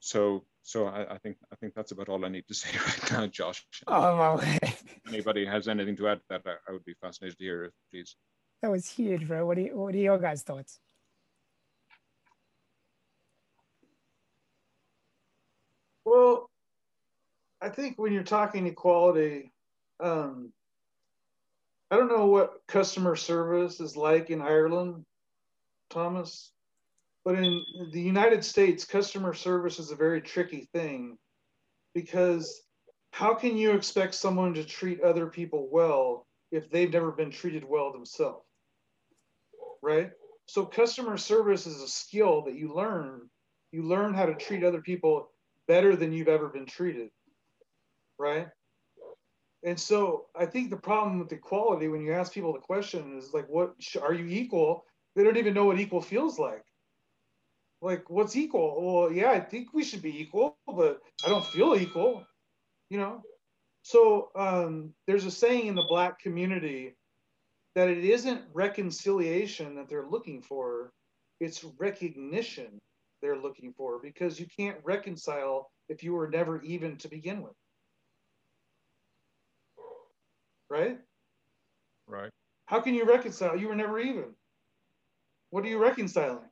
so, so I, I think I think that's about all I need to say right now, Josh. Oh, anybody has anything to add to that, I, I would be fascinated to hear please. That was huge, bro. What do you, what are your guys' thoughts? Well, I think when you're talking equality, um, I don't know what customer service is like in Ireland, Thomas, but in the United States, customer service is a very tricky thing because how can you expect someone to treat other people well if they've never been treated well themselves? Right? So, customer service is a skill that you learn. You learn how to treat other people better than you've ever been treated. Right? And so I think the problem with equality, when you ask people the question, is like, what are you equal? They don't even know what equal feels like. Like, what's equal? Well, yeah, I think we should be equal, but I don't feel equal, you know? So um, there's a saying in the Black community that it isn't reconciliation that they're looking for, it's recognition they're looking for because you can't reconcile if you were never even to begin with right? Right. How can you reconcile? You were never even. What are you reconciling?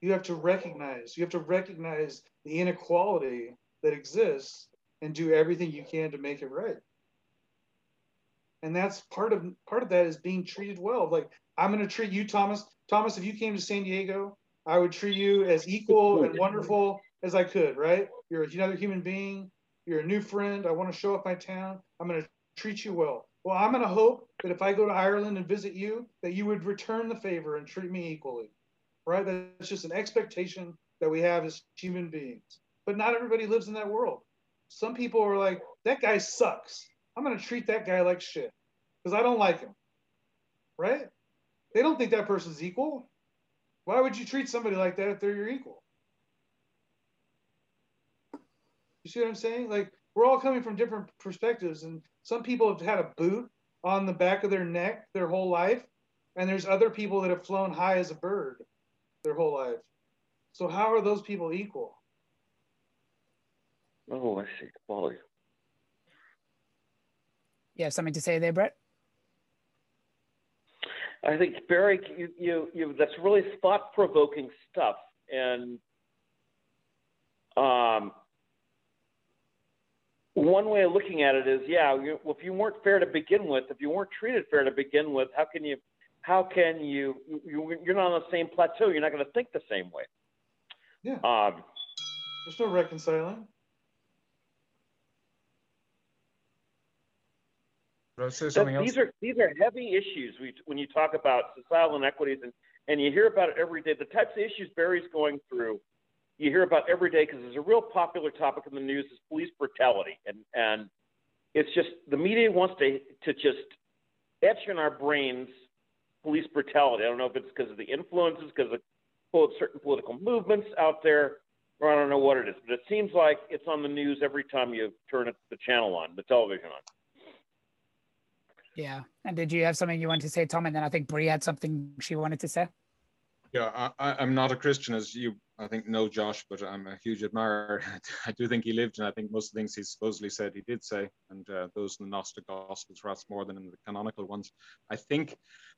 You have to recognize, you have to recognize the inequality that exists and do everything you can to make it right. And that's part of part of that is being treated well. Like I'm going to treat you, Thomas. Thomas, if you came to San Diego, I would treat you as equal and wonderful as I could. Right? You're another human being. You're a new friend. I want to show up my town. I'm going to treat you well. Well, I'm going to hope that if I go to Ireland and visit you, that you would return the favor and treat me equally right? That's just an expectation that we have as human beings. But not everybody lives in that world. Some people are like, that guy sucks. I'm going to treat that guy like shit because I don't like him, right? They don't think that person's equal. Why would you treat somebody like that if they're your equal? You see what I'm saying? Like, we're all coming from different perspectives, and some people have had a boot on the back of their neck their whole life, and there's other people that have flown high as a bird their whole life. So how are those people equal? Oh, I see. Quality. You have something to say there, Brett? I think Barry, you, you, you that's really thought-provoking stuff, and um, one way of looking at it is, yeah, you, well, if you weren't fair to begin with, if you weren't treated fair to begin with, how can you how can you, you you're not on the same plateau. You're not going to think the same way. Yeah. Um, There's no reconciling. These are these are heavy issues we, when you talk about societal inequities and, and you hear about it every day. The types of issues Barry's going through, you hear about every day because it's a real popular topic in the news is police brutality, and and it's just the media wants to to just etch in our brains police brutality. I don't know if it's because of the influences, because of certain political movements out there, or I don't know what it is. But it seems like it's on the news every time you turn the channel on, the television on. Yeah. And did you have something you wanted to say, Tom? And then I think Bree had something she wanted to say. Yeah, I, am not a Christian, as you I think know Josh, but I'm a huge admirer. I do think he lived, and I think most of the things he supposedly said he did say, and uh, those in the Gnostic Gospels, perhaps more than in the canonical ones. I think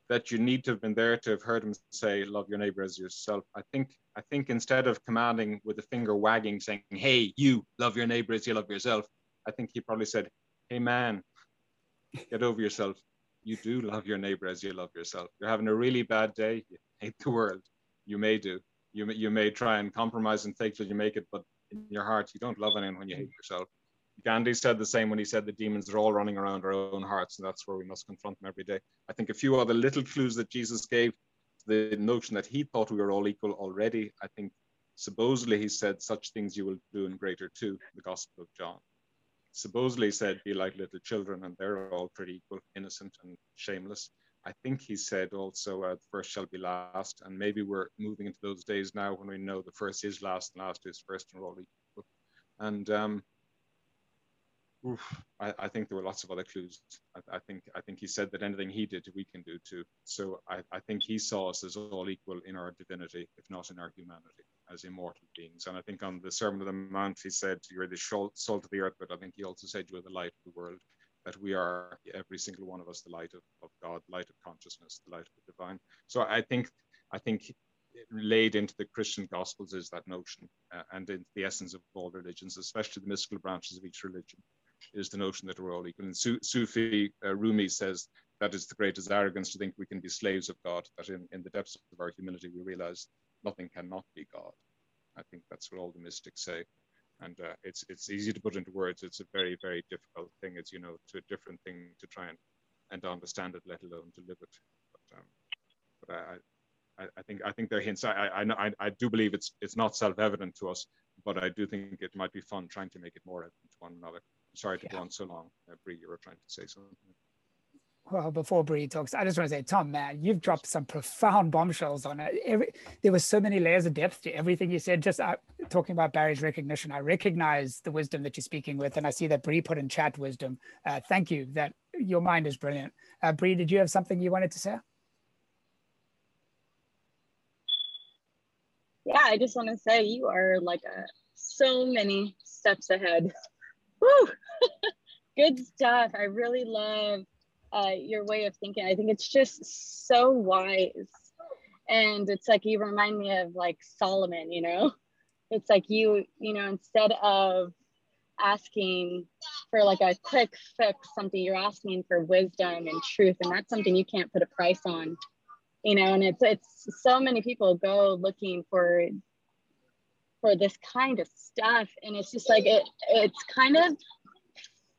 that you need to have been there to have heard him say, "Love your neighbor as yourself." I think I think instead of commanding with a finger wagging, saying, "Hey, you love your neighbor as you love yourself," I think he probably said, "Hey, man, get over yourself. You do love your neighbor as you love yourself. You're having a really bad day. You hate the world. You may do." You may, you may try and compromise and fake till you make it, but in your heart, you don't love anyone when you hate yourself. Gandhi said the same when he said the demons are all running around our own hearts, and that's where we must confront them every day. I think a few other little clues that Jesus gave, the notion that he thought we were all equal already. I think supposedly he said, Such things you will do in greater too, the Gospel of John. Supposedly said, Be like little children, and they're all pretty equal, innocent, and shameless. I think he said also, uh, first shall be last. And maybe we're moving into those days now when we know the first is last and last is first and all equal. And um, oof, I, I, think there were lots of other clues. I, I, think I think he said that anything he did, we can do too. So I, I think he saw us as all equal in our divinity, if not in our humanity, as immortal beings. And I think on the Sermon on the Mount, he said, "You're the salt of the earth," but I think he also said, "You are the light of the world." That we are every single one of us the light of, of God, light of consciousness, the light of the divine. So I think I think laid into the Christian Gospels is that notion, uh, and in the essence of all religions, especially the mystical branches of each religion, is the notion that we're all equal. And Su- Sufi uh, Rumi says that it's the greatest arrogance to think we can be slaves of God. That in, in the depths of our humility, we realize nothing cannot be God. I think that's what all the mystics say and uh, it's it's easy to put into words. It's a very very difficult thing. It's you know to a different thing to try and and understand it, let alone to live it. But, um, but I, I, I think I think there are hints. I I, I I do believe it's it's not self evident to us, but I do think it might be fun trying to make it more evident to one another. Sorry to yeah. go on so long, uh, Bree. You were trying to say something well, before Bree talks, I just want to say, Tom, man, you've dropped some profound bombshells on it. Every, there was so many layers of depth to everything you said. Just uh, talking about Barry's recognition, I recognize the wisdom that you're speaking with, and I see that Bree put in chat wisdom. Uh, thank you. That your mind is brilliant. Uh, Bree, did you have something you wanted to say? Yeah, I just want to say you are like a, so many steps ahead. Woo! good stuff. I really love uh, your way of thinking. I think it's just so wise. And it's like you remind me of like Solomon, you know? It's like you, you know, instead of asking for like a quick fix, something you're asking for wisdom and truth. And that's something you can't put a price on, you know, and it's it's so many people go looking for for this kind of stuff. And it's just like it it's kind of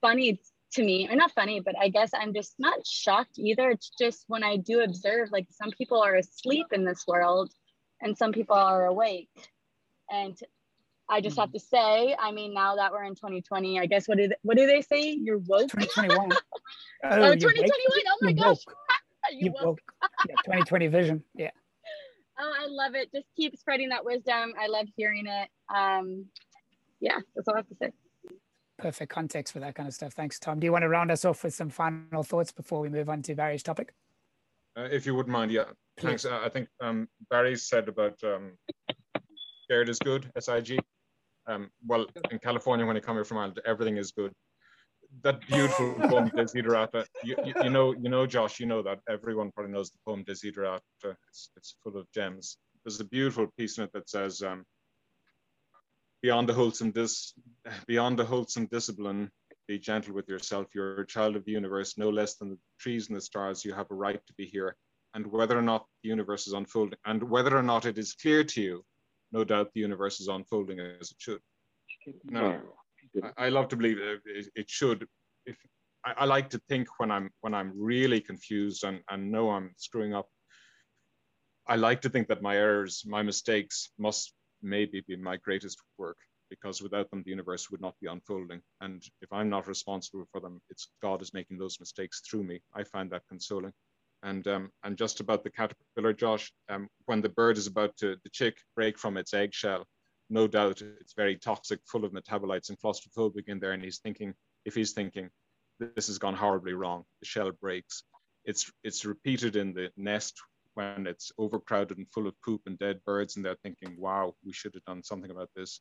funny to me or not funny but i guess i'm just not shocked either. It's just when i do observe like some people are asleep in this world and some people are awake. And i just have to say i mean now that we're in 2020 i guess what do they, what do they say? You're woke? 2021 oh, oh 2021 oh my gosh. you, you woke, woke. yeah 2020 vision. Yeah. Oh i love it. Just keep spreading that wisdom. I love hearing it. Um yeah that's all i have to say perfect context for that kind of stuff. Thanks, Tom. Do you want to round us off with some final thoughts before we move on to Barry's topic? Uh, if you wouldn't mind, yeah. Thanks. Uh, I think um, Barry said about um, scared is good, SIG. Um, well, in California, when you come here from Ireland, everything is good. That beautiful poem, Desiderata. You, you, you, know, you know, Josh, you know that everyone probably knows the poem Desiderata. It's, it's full of gems. There's a beautiful piece in it that says, um, beyond the wholesome dis beyond the wholesome discipline be gentle with yourself. You're a child of the universe no less than the trees and the stars. You have a right to be here. And whether or not the universe is unfolding and whether or not it is clear to you no doubt the universe is unfolding as it should. No I, love to believe it, it should. If I, I, like to think when i'm when i'm really confused and, and know i'm screwing up i like to think that my errors my mistakes must maybe be my greatest work because without them, the universe would not be unfolding. And if I'm not responsible for them, it's God is making those mistakes through me. I find that consoling. And um, and just about the caterpillar, Josh, um, when the bird is about to, the chick break from its eggshell, no doubt it's very toxic, full of metabolites and claustrophobic in there. And he's thinking, if he's thinking, this has gone horribly wrong, the shell breaks. It's it's repeated in the nest when it's overcrowded and full of poop and dead birds and they're thinking, wow, we should have done something about this.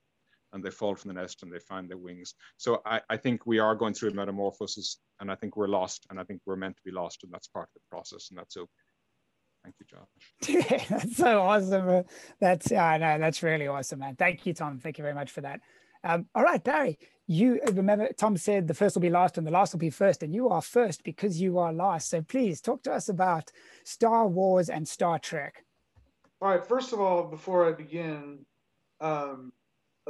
And they fall from the nest and they find their wings. So I, I think we are going through a metamorphosis and I think we're lost and I think we're meant to be lost and that's part of the process and that's okay. Thank you, Josh. That's so awesome. That's yeah, no, that's really awesome, man. Thank you, Tom. Thank you very much for that. Um, all right, Barry, you remember Tom said the first will be last and the last will be first, and you are first because you are last. So please talk to us about Star Wars and Star Trek. All right, first of all, before I begin, um,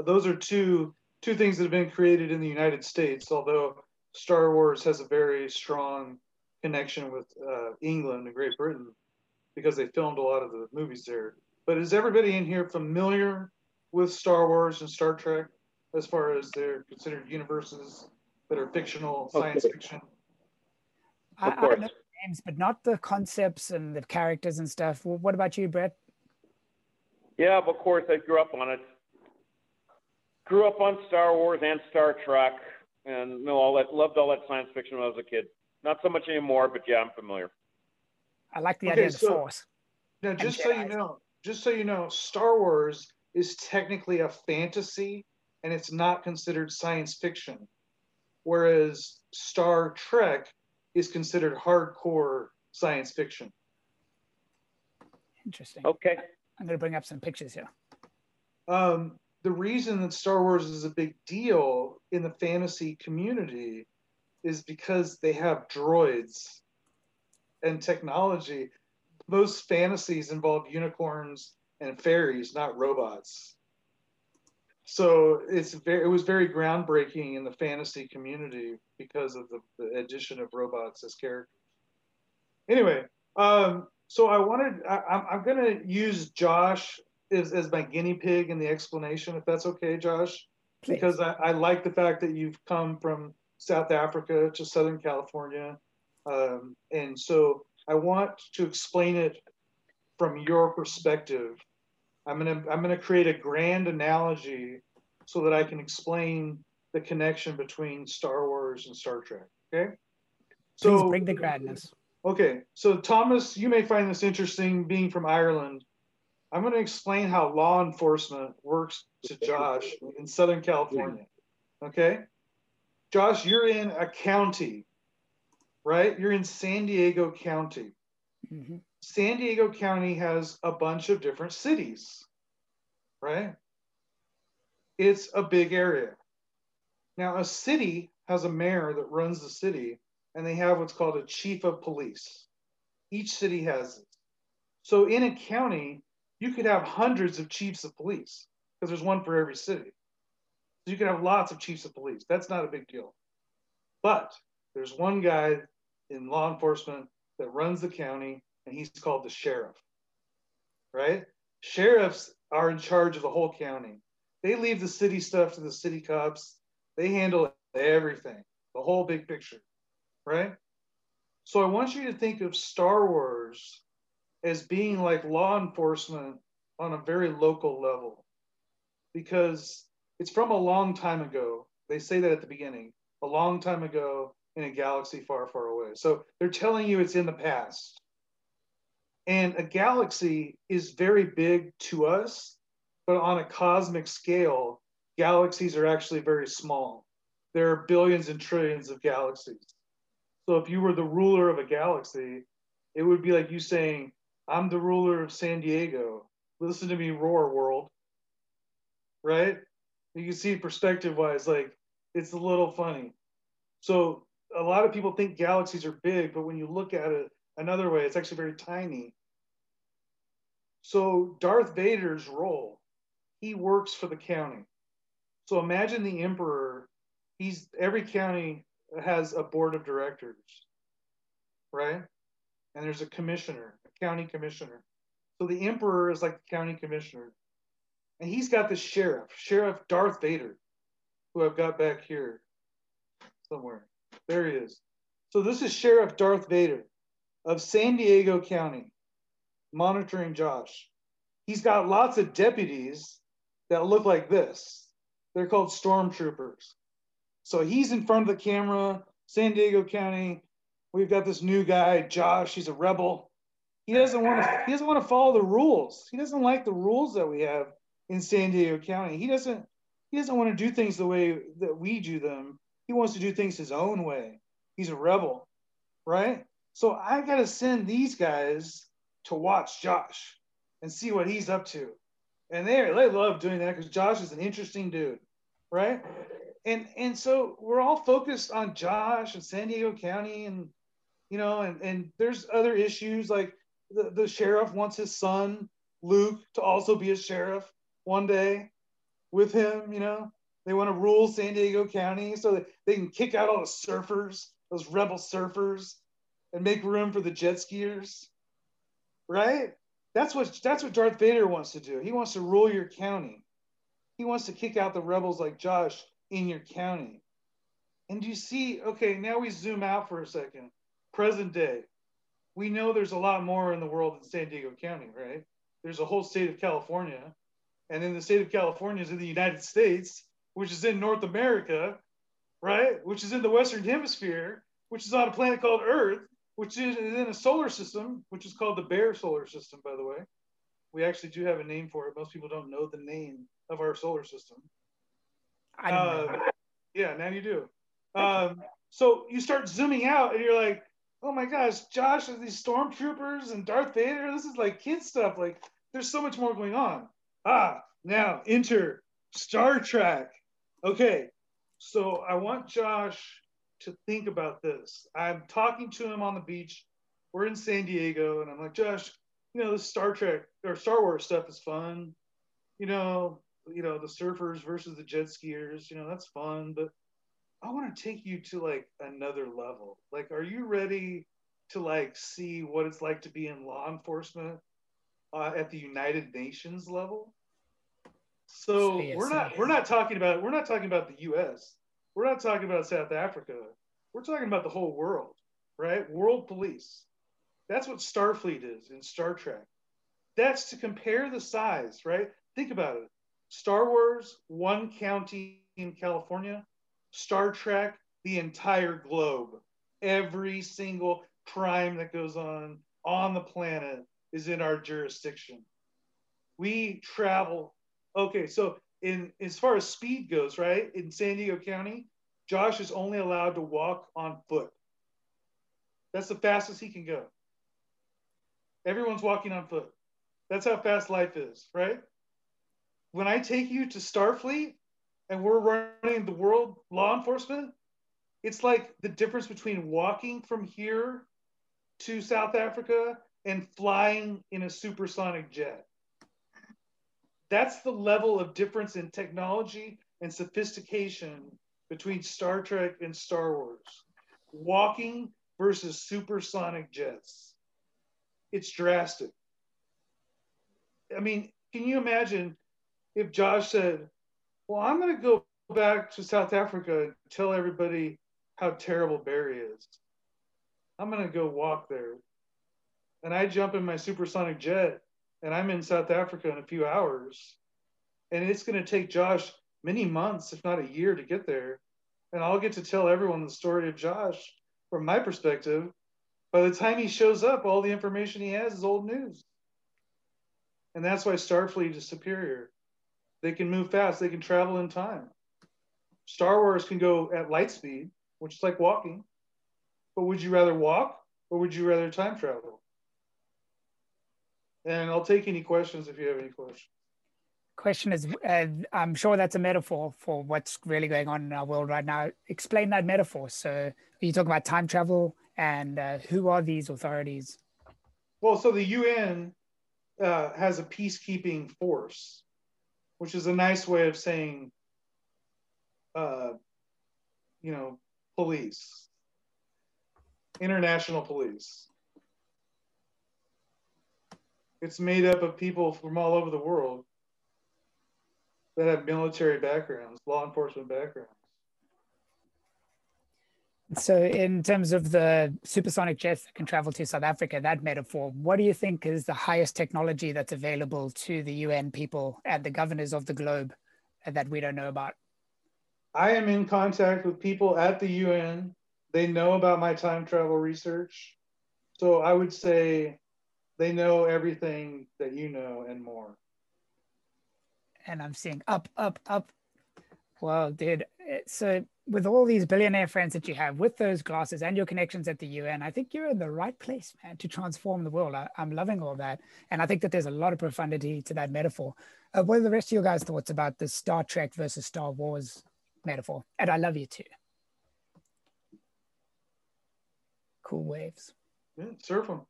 those are two two things that have been created in the United States. Although Star Wars has a very strong connection with uh, England and Great Britain because they filmed a lot of the movies there. But is everybody in here familiar with Star Wars and Star Trek? As far as they're considered universes that are fictional, science okay. fiction. I, I know names, but not the concepts and the characters and stuff. What about you, Brett? Yeah, of course, I grew up on it. Grew up on Star Wars and Star Trek, and know all that. Loved all that science fiction when I was a kid. Not so much anymore, but yeah, I'm familiar. I like the okay, idea of the Force. Now, just so you know, just so you know, Star Wars is technically a fantasy and it's not considered science fiction. Whereas Star Trek is considered hardcore science fiction. Interesting. Okay. I'm going to bring up some pictures here. Um, the reason that Star Wars is a big deal in the fantasy community is because they have droids and technology. Most fantasies involve unicorns and fairies, not robots so it's very it was very groundbreaking in the fantasy community because of the, the addition of robots as characters. Anyway um, so i wanted I, am going to use josh as, as my guinea pig in the explanation if that's okay josh? Please. because I, I, like the fact that you've come from south africa to southern california um, and so i want to explain it from your perspective I'm gonna I'm gonna create a grand analogy so that I can explain the connection between Star Wars and Star Trek. Okay. So Please bring the grandness. Okay. So Thomas, you may find this interesting being from Ireland. I'm going to explain how law enforcement works to Josh in Southern California. Okay. Josh, you're in a county, right? You're in San Diego County. Mhm. San Diego County has a bunch of different cities, right? It's a big area. Now, a city has a mayor that runs the city, and they have what's called a chief of police. Each city has it. So, in a county, you could have hundreds of chiefs of police because there's one for every city. So, you could have lots of chiefs of police. That's not a big deal. But there's one guy in law enforcement that runs the county, and he's called the sheriff, right? Sheriffs are in charge of the whole county. They leave the city stuff to the city cops. They handle everything, the whole big picture, right? So I want you to think of Star Wars as being like law enforcement on a very local level because it's from a long time ago. They say that at the beginning, a long time ago in a galaxy far, far away. So they're telling you it's in the past. And a galaxy is very big to us, but on a cosmic scale, galaxies are actually very small. There are billions and trillions of galaxies. So if you were the ruler of a galaxy, it would be like you saying, I'm the ruler of San Diego. Listen to me roar, world. Right? You can see perspective wise, like it's a little funny. So a lot of people think galaxies are big, but when you look at it another way, it's actually very tiny. So Darth Vader's role, he works for the county. So imagine the emperor, he's every county has a board of directors, right? And there's a commissioner, a county commissioner. So the emperor is like the county commissioner. And he's got the sheriff, Sheriff Darth Vader, who I've got back here somewhere. There he is. So this is Sheriff Darth Vader of San Diego County, monitoring Josh. He's got lots of deputies that look like this. They're called stormtroopers. So he's in front of the camera, San Diego County. We've got this new guy, Josh. He's a rebel. He doesn't want to. He doesn't want to follow the rules. He doesn't like the rules that we have in San Diego County. He doesn't. He doesn't want to do things the way that we do them. He wants to do things his own way. He's a rebel, right? So I got to send these guys to watch Josh and see what he's up to. And they they love doing that because Josh is an interesting dude, right? And and so we're all focused on Josh and San Diego County and you know and and there's other issues like the, the sheriff wants his son Luke to also be a sheriff one day with him, you know. They want to rule San Diego County so that they can kick out all the surfers, those rebel surfers, and make room for the jet skiers. Right? That's what that's what Darth Vader wants to do. He wants to rule your county. He wants to kick out the rebels like Josh in your county. And you see, okay, now we zoom out for a second. Present day. We know there's a lot more in the world than San Diego County, right? There's a whole state of California. And then the state of California is in the United States, which is in North America, right? Which is in the Western Hemisphere, which is on a planet called Earth, which is in a solar system, which is called the Bear Solar System, by the way. We actually do have a name for it. Most people don't know the name of our solar system. I. Uh, yeah, now you do. Um, so you start zooming out and you're like, oh my gosh, Josh, and these stormtroopers and Darth Vader, this is like kid stuff. Like, there's so much more going on. Ah, now enter Star Trek. Okay, so I want Josh to think about this. I'm talking to him on the beach. We're in San Diego, and I'm like, Josh, you know, this Star Trek or Star Wars stuff is fun. You know, you know, the surfers versus the jet skiers, you know, that's fun, but I want to take you to like another level. Like, are you ready to like see what it's like to be in law enforcement uh, at the United Nations level? So we're not we're not talking about we're not talking about the U.S. We're not talking about South Africa. We're talking about the whole world, right? World police. That's what Starfleet is in Star Trek. That's to compare the size, right? Think about it. Star Wars, one county in California. Star Trek, the entire globe. Every single crime that goes on on the planet is in our jurisdiction. We travel. Okay, so in as far as speed goes, right? In San Diego County, Josh is only allowed to walk on foot. That's the fastest he can go. Everyone's walking on foot. That's how fast life is, right? When I take you to Starfleet and we're running the world law enforcement, it's like the difference between walking from here to South Africa and flying in a supersonic jet. That's the level of difference in technology and sophistication between Star Trek and Star Wars. Walking versus supersonic jets. It's drastic. I mean, can you imagine if Josh said, Well, I'm going to go back to South Africa and tell everybody how terrible Barry is? I'm going to go walk there. And I jump in my supersonic jet and I'm in South Africa in a few hours. And it's going to take Josh many months, if not a year, to get there. And I'll get to tell everyone the story of Josh from my perspective. By the time he shows up, all the information he has is old news. And that's why Starfleet is superior. They can move fast, they can travel in time. Star Wars can go at light speed, which is like walking. But would you rather walk or would you rather time travel? And I'll take any questions if you have any questions. Question is, uh, I'm sure that's a metaphor for what's really going on in our world right now. Explain that metaphor. So, are you talking about time travel, and uh, who are these authorities? Well, so the UN uh, has a peacekeeping force, which is a nice way of saying, uh, you know, police, international police. It's made up of people from all over the world that have military backgrounds, law enforcement backgrounds. So, in terms of the supersonic jets that can travel to South Africa, that metaphor, what do you think is the highest technology that's available to the UN people and the governors of the globe that we don't know about? I am in contact with people at the UN. They know about my time travel research. So, I would say they know everything that you know and more. And I'm seeing up, up, up. Well, dude, so with all these billionaire friends that you have, with those glasses and your connections at the UN, I think you're in the right place, man, to transform the world. I, am loving all that. And I think that there's a lot of profundity to that metaphor. Uh, what are the rest of your guys' thoughts about the Star Trek versus Star Wars metaphor? And I love you too. Cool waves. Yeah, surf them.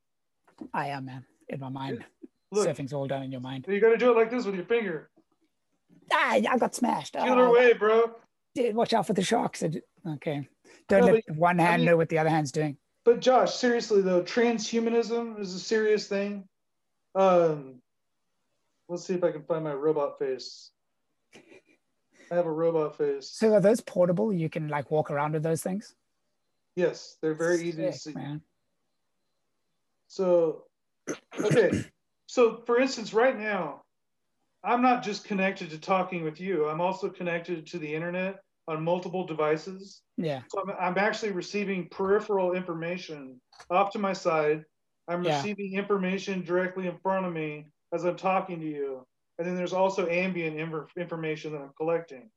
I am, man, in my mind. Look, Surfing's all done in your mind. You got to do it like this with your finger. Ah, I got smashed. Killer oh. wave, bro watch out for the sharks. Okay. Don't no, let but, one hand I mean, know what the other hand's doing. But Josh, seriously though, transhumanism is a serious thing. Um, let's see if I can find my robot face. I have a robot face. So are those portable? You can like walk around with those things? Yes, they're very Sick, easy to see. Man. So, okay. so for instance, right now, I'm not just connected to talking with you. I'm also connected to the internet on multiple devices. Yeah. So I'm, I'm actually receiving peripheral information off to my side. I'm yeah. receiving information directly in front of me as I'm talking to you. And then there's also ambient information that I'm collecting.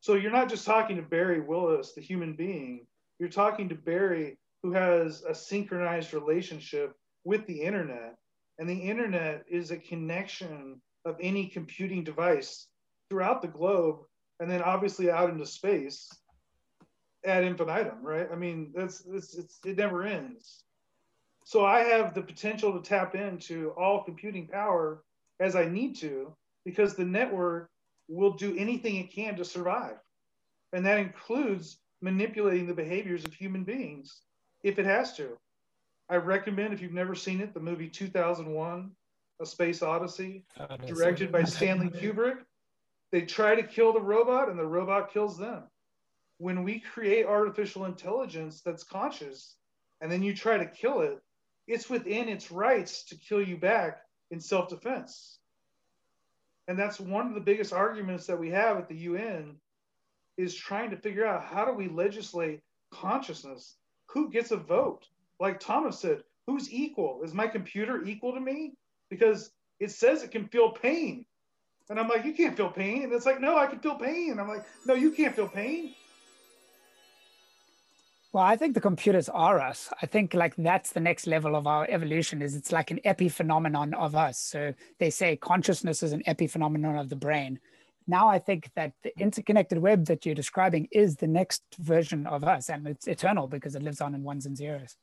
So you're not just talking to Barry Willis, the human being. You're talking to Barry, who has a synchronized relationship with the internet. And the internet is a connection of any computing device throughout the globe and then obviously out into space ad infinitum, right? I mean, that's it's, it's it never ends. So I have the potential to tap into all computing power as I need to because the network will do anything it can to survive. And that includes manipulating the behaviors of human beings if it has to. I recommend, if you've never seen it, the movie 2001 A Space Odyssey, directed by Stanley Kubrick they try to kill the robot and the robot kills them. When we create artificial intelligence that's conscious and then you try to kill it, it's within its rights to kill you back in self defense. And that's one of the biggest arguments that we have at the UN is trying to figure out how do we legislate consciousness? Who gets a vote? Like Thomas said, who's equal? Is my computer equal to me? Because it says it can feel pain. And I'm like, you can't feel pain. And it's like, no, I can feel pain. I'm like, no, you can't feel pain. Well, I think the computers are us. I think like that's the next level of our evolution is it's like an epiphenomenon of us. So they say consciousness is an epiphenomenon of the brain. Now I think that the interconnected web that you're describing is the next version of us and it's eternal because it lives on in ones and zeros.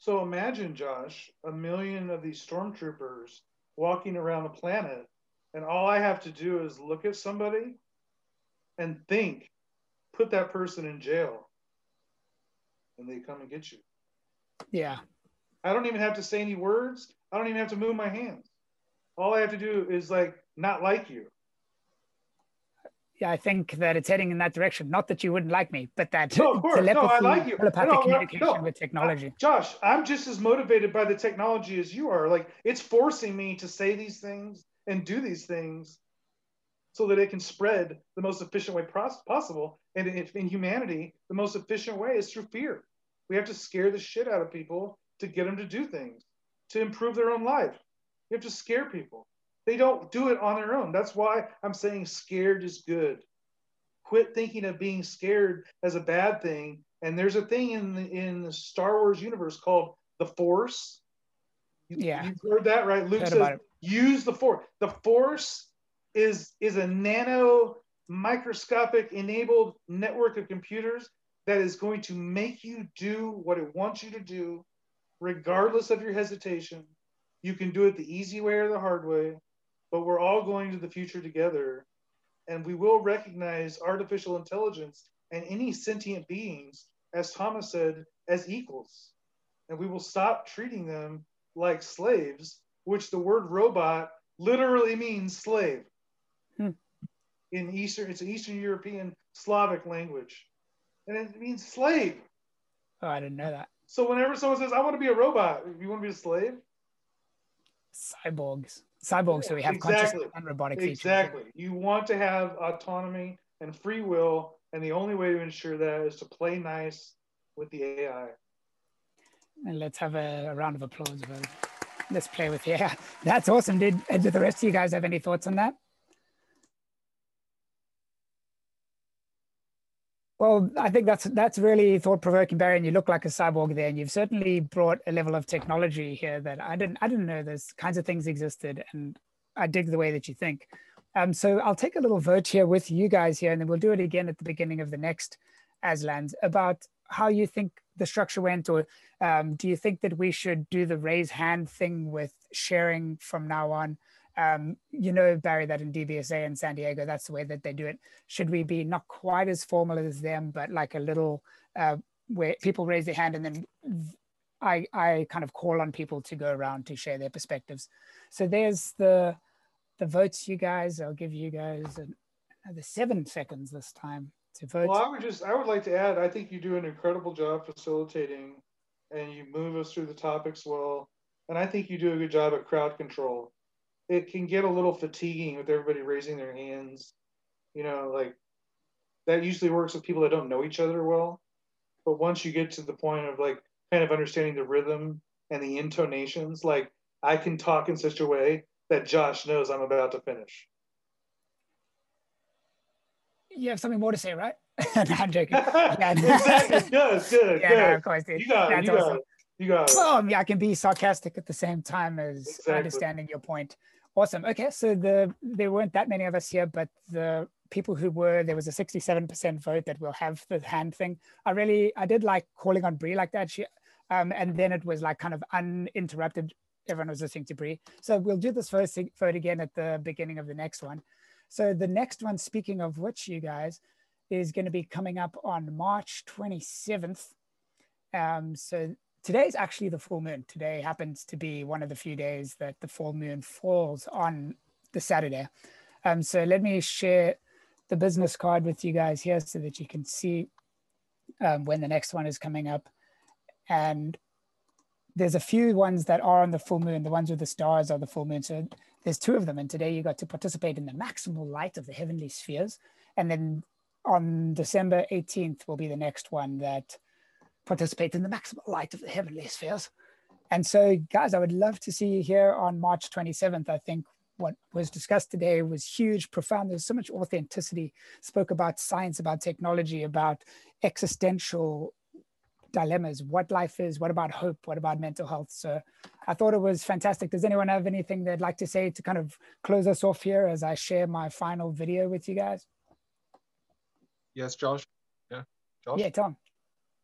So imagine, Josh, a million of these stormtroopers walking around the planet, and all I have to do is look at somebody and think, put that person in jail, and they come and get you. Yeah. I don't even have to say any words. I don't even have to move my hands. All I have to do is like not like you yeah, I think that it's heading in that direction. Not that you wouldn't like me, but that no, telepathy, no, I like you. telepathic no, communication no, with technology. Josh, I'm just as motivated by the technology as you are. Like it's forcing me to say these things and do these things so that it can spread the most efficient way possible. And in humanity, the most efficient way is through fear. We have to scare the shit out of people to get them to do things, to improve their own life. You have to scare people. They don't do it on their own. That's why I'm saying scared is good. Quit thinking of being scared as a bad thing. And there's a thing in the, in the Star Wars universe called the Force. Yeah, you've heard that, right? Luke says, "Use the Force." The Force is is a nano microscopic enabled network of computers that is going to make you do what it wants you to do, regardless of your hesitation. You can do it the easy way or the hard way but we're all going to the future together and we will recognize artificial intelligence and any sentient beings as thomas said as equals. And we will stop treating them like slaves which the word robot literally means slave. Hmm. in eastern it's an eastern european slavic language. And it means slave. Oh i didn't know that. So whenever someone says i want to be a robot you want to be a slave? Cyborgs cyborgs so we have exactly. consciousness and robotic features. Exactly. You want to have autonomy and free will, and the only way to ensure that is to play nice with the AI. And let's have a, a round of applause for let's play with the AI. That's awesome. Did, did the rest of you guys have any thoughts on that? Well, I think that's that's really thought provoking, Barry. And you look like a cyborg there, and you've certainly brought a level of technology here that I didn't I didn't know those kinds of things existed, and I dig the way that you think. Um, so I'll take a little vote here with you guys here, and then we'll do it again at the beginning of the next Aslans about how you think the structure went, or um, do you think that we should do the raise hand thing with sharing from now on? Um, you know, Barry, that in DBSA in San Diego, that's the way that they do it. Should we be not quite as formal as them, but like a little uh, where people raise their hand and then I, I kind of call on people to go around to share their perspectives. So there's the the votes, you guys. I'll give you guys the seven seconds this time to vote. Well, I would just I would like to add. I think you do an incredible job facilitating, and you move us through the topics well. And I think you do a good job at crowd control it can get a little fatiguing with everybody raising their hands. You know, like that usually works with people that don't know each other well. But once you get to the point of like kind of understanding the rhythm and the intonations, like I can talk in such a way that Josh knows I'm about to finish. You have something more to say, right? no, I'm joking. Yeah. exactly. Good, good, yeah, good. No, of course, dude. You got it. you awesome. got it. You got it. Well, yeah, I can be sarcastic at the same time as exactly. understanding your point. Awesome. Okay, so the there weren't that many of us here, but the people who were there was a 67% vote that we'll have the hand thing. I really I did like calling on Bree like that. She um, and then it was like kind of uninterrupted. Everyone was listening to Bree. So we'll do this first vote again at the beginning of the next one. So the next one, speaking of which, you guys, is going to be coming up on March 27th. Um, so today is actually the full moon. Today happens to be one of the few days that the full moon falls on the Saturday. Um, so let me share the business card with you guys here so that you can see um, when the next one is coming up. And there's a few ones that are on the full moon. The ones with the stars are the full moon. So there's two of them. And today you got to participate in the maximal light of the heavenly spheres. And then on December 18th will be the next one that participate in the maximal light of the heavenly spheres. And so, guys, I would love to see you here on March 27th. I think what was discussed today was huge, profound. There's so much authenticity, spoke about science, about technology, about existential dilemmas, what life is, what about hope, what about mental health. So I thought it was fantastic. Does anyone have anything they'd like to say to kind of close us off here as I share my final video with you guys? Yes, Josh. Yeah, Josh. Yeah, Tom.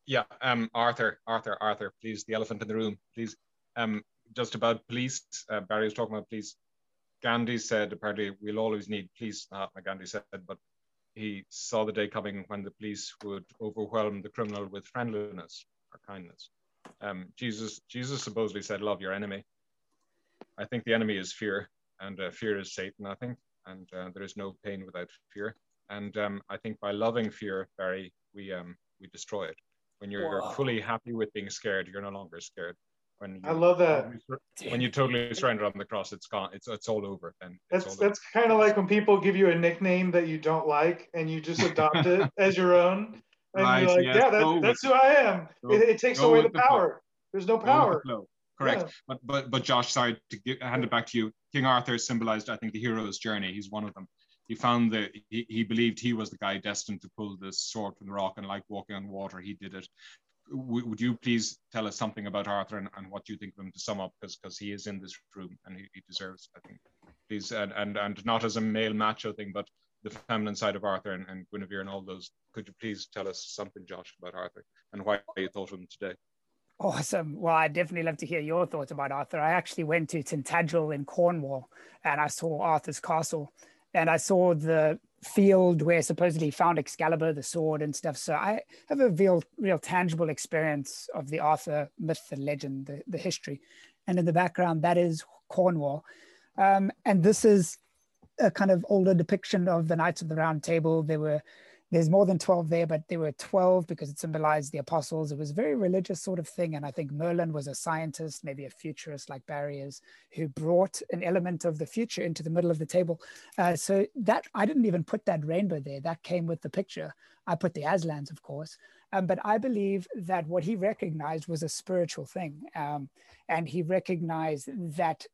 Yeah, um, Arthur, Arthur, Arthur, please, the elephant in the room, please. Um, just about police, uh, Barry was talking about police. Gandhi said, apparently, we'll always need police, like Gandhi said, but he saw the day coming when the police would overwhelm the criminal with friendliness or kindness. Um, Jesus, Jesus supposedly said, "Love your enemy." I think the enemy is fear, and uh, fear is Satan. I think, and uh, there is no pain without fear. And um, I think by loving fear, Barry, we um, we destroy it. When you're, you're fully happy with being scared, you're no longer scared. When I love that. When you totally surrender on the cross, it's gone. It's it's all over. And that's that's kind of like when people give you a nickname that you don't like, and you just adopt it as your own. And right, you're like, yeah, yeah that, that's who I am. Go, it, it, takes away the, the power. There's no power. The Correct. Yeah. But but but Josh, sorry to get, hand it back to you. King Arthur symbolized, I think, the hero's journey. He's one of them. He found that he, he believed he was the guy destined to pull the sword from the rock, and like walking on water, he did it w- would you please tell us something about Arthur and, and what you think of him to sum up, because he is in this room and he, he deserves, I think, please, and, and and not as a male macho thing, but the feminine side of Arthur and, and Guinevere and all those. Could you please tell us something, Josh, about Arthur and why you thought of him today? Awesome. Well, I'd definitely love to hear your thoughts about Arthur. I actually went to Tintagel in Cornwall and I saw Arthur's castle and I saw the field where supposedly found Excalibur, the sword and stuff. So I have a real, real tangible experience of the Arthur myth, the legend, the, the history. And in the background, that is Cornwall. Um, and this is a kind of older depiction of the Knights of the Round Table. There were there's more than 12 there, but there were 12 because it symbolized the apostles. It was a very religious sort of thing. And I think Merlin was a scientist, maybe a futurist like Barry who brought an element of the future into the middle of the table. Uh, so that I didn't even put that rainbow there. That came with the picture. I put the Aslans, of course. Um, but I believe that what he recognized was a spiritual thing. Um, and he recognized that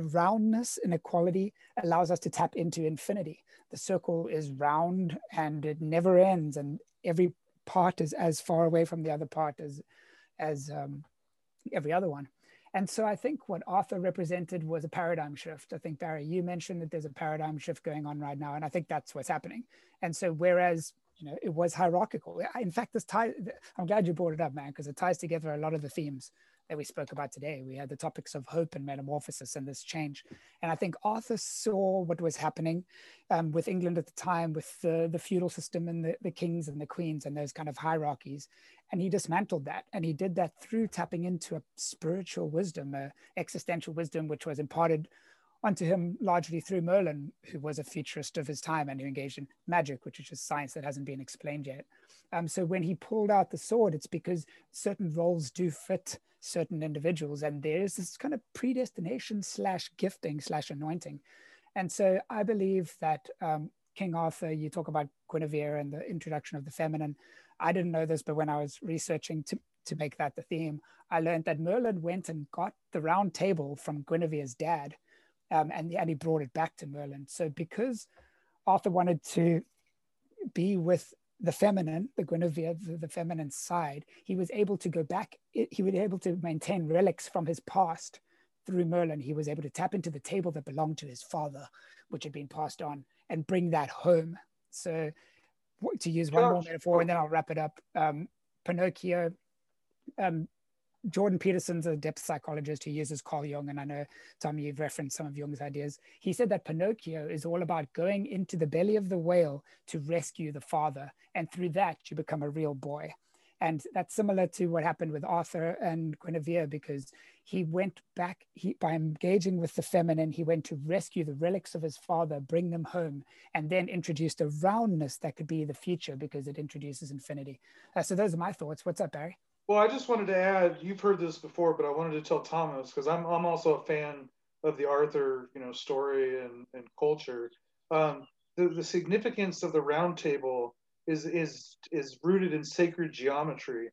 roundness and equality allows us to tap into infinity. The circle is round and it never ends and every part is as far away from the other part as as um, every other one. And so i think what arthur represented was a paradigm shift. I think barry you mentioned that there's a paradigm shift going on right now and i think that's what's happening. And so whereas you know it was hierarchical in fact this ties i'm glad you brought it up man because it ties together a lot of the themes that we spoke about today. We had the topics of hope and metamorphosis and this change. And I think Arthur saw what was happening um, with England at the time, with the, the feudal system and the, the kings and the queens and those kind of hierarchies. And he dismantled that. And he did that through tapping into a spiritual wisdom, a existential wisdom, which was imparted onto him largely through Merlin, who was a futurist of his time and who engaged in magic, which is just science that hasn't been explained yet. Um, so when he pulled out the sword, it's because certain roles do fit certain individuals and there's this kind of predestination slash gifting slash anointing. And so i believe that um, king arthur you talk about guinevere and the introduction of the feminine. I didn't know this but when i was researching to, to make that the theme i learned that merlin went and got the round table from guinevere's dad um, and, and he brought it back to merlin. So because arthur wanted to be with the feminine, the Guinevere, the, the, feminine side, he was able to go back, he was able to maintain relics from his past through Merlin. He was able to tap into the table that belonged to his father, which had been passed on, and bring that home. So, to use one more metaphor, and then I'll wrap it up. Um, Pinocchio, um, Jordan Peterson's a depth psychologist who uses Carl Jung, and I know Tom, you've referenced some of Jung's ideas. He said that Pinocchio is all about going into the belly of the whale to rescue the father, and through that you become a real boy. And that's similar to what happened with Arthur and Guinevere because he went back he, by engaging with the feminine, he went to rescue the relics of his father, bring them home, and then introduced a roundness that could be the future because it introduces infinity. Uh, so those are my thoughts. What's up, Barry? Well, I just wanted to add, you've heard this before, but I wanted to tell Thomas because I'm I'm also a fan of the Arthur, you know, story and, and culture. Um, the, the significance of the round table is is is rooted in sacred geometry.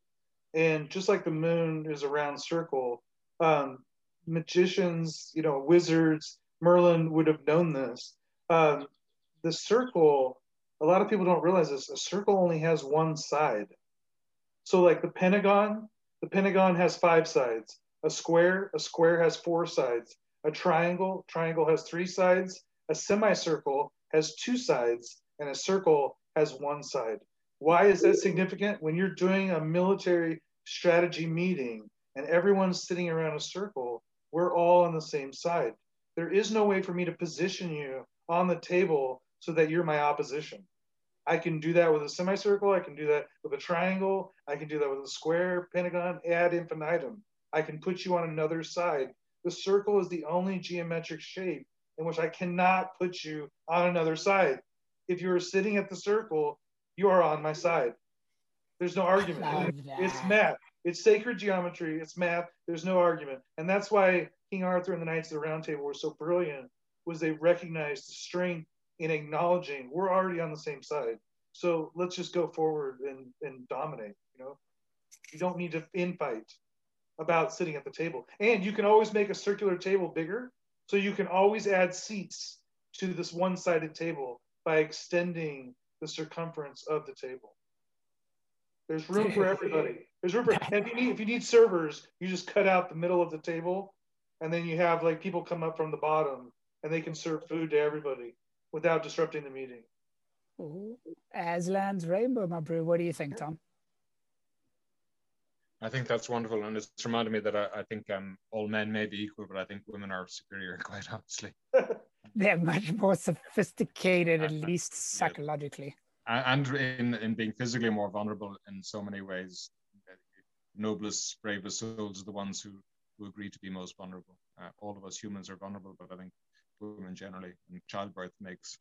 And just like the moon is a round circle, um, magicians, you know, wizards, Merlin would have known this. Um, the circle, a lot of people don't realize this, a circle only has one side So, like the Pentagon, the Pentagon has five sides. A square, a square has four sides. A triangle, triangle has three sides. A semicircle has two sides, and a circle has one side. Why is that significant? When you're doing a military strategy meeting and everyone's sitting around a circle, we're all on the same side. There is no way for me to position you on the table so that you're my opposition. I can do that with a semicircle. I can do that with a triangle. I can do that with a square, pentagon, ad infinitum. I can put you on another side. The circle is the only geometric shape in which I cannot put you on another side. If you are sitting at the circle, you are on my side. There's no argument. It's math. It's sacred geometry. It's math. There's no argument. And that's why King Arthur and the Knights of the Round Table were so brilliant, was they recognized the strength in acknowledging we're already on the same side. So let's just go forward and, and dominate, you know? You don't need to infight about sitting at the table. And you can always make a circular table bigger. So you can always add seats to this one-sided table by extending the circumference of the table. There's room for everybody. There's room for if you need if you need servers, you just cut out the middle of the table, and then you have like people come up from the bottom and they can serve food to everybody without disrupting the meeting. Ooh. Aslan's Rainbow, my brew. What do you think, Tom? I think that's wonderful, and it's reminded me that I, I think um, all men may be equal, but I think women are superior, quite honestly. They're much more sophisticated, at least psychologically. And in, in being physically more vulnerable in so many ways. Noblest, bravest souls are the ones who, who agree to be most vulnerable. Uh, all of us humans are vulnerable, but I think women generally, and childbirth makes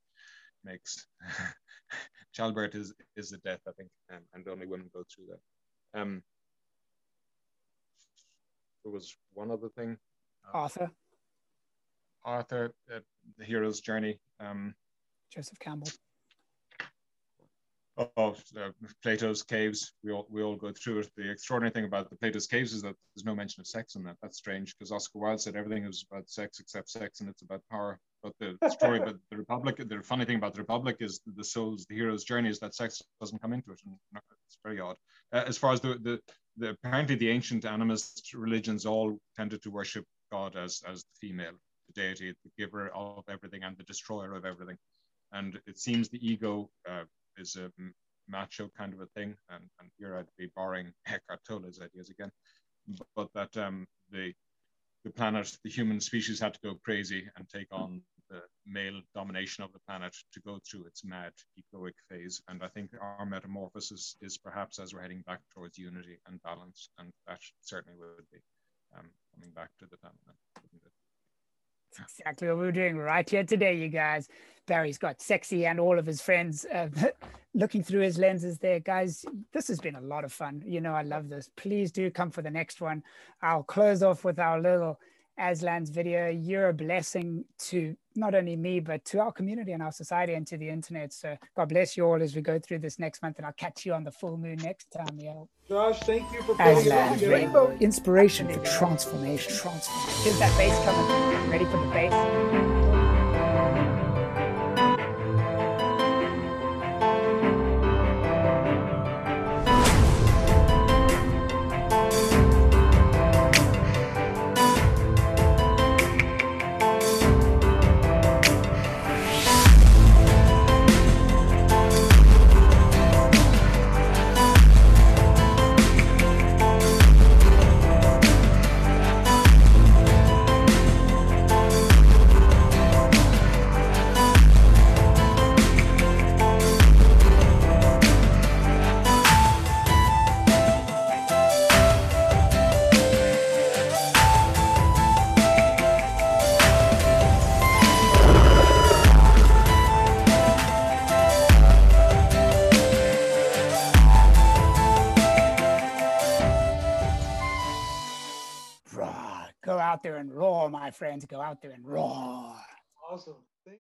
makes childbirth is is a death, I think, and, and only women go through that. Um, there was one other thing. Arthur. Arthur, uh, the hero's journey. Um, Joseph Campbell. Oh, uh, Plato's caves. We all we all go through it. The extraordinary thing about the Plato's caves is that there's no mention of sex in that. That's strange because Oscar Wilde said everything is about sex except sex, and it's about power. But the story about the Republic, the funny thing about the Republic is the soul's, the hero's journey is that sex doesn't come into it, and it's very odd. Uh, as far as the, the the apparently the ancient animist religions all tended to worship God as as the female, the deity, the giver of everything and the destroyer of everything. And it seems the ego uh, is a macho kind of a thing, and, and here I'd be borrowing Eckhart Tolle's ideas again, but, that um, the the planet, the human species had to go crazy and take on the male domination of the planet to go through its mad egoic phase. And I think our metamorphosis is perhaps as we're heading back towards unity and balance, and that certainly would be um, coming back to the planet. That's exactly what we're doing right here today, you guys. Barry's got sexy and all of his friends uh, looking through his lenses there. Guys, this has been a lot of fun. You know, I love this. Please do come for the next one. I'll close off with our little Aslan's video. You're a blessing to not only me, but to our community and our society and to the internet. So God bless you all as we go through this next month. And I'll catch you on the full moon next time, yo. Josh, thank you for Aslan's Rainbow Inspiration for Transformation. Transformation. Here's that bass coming. Ready for the bass? Friends go out there and roar.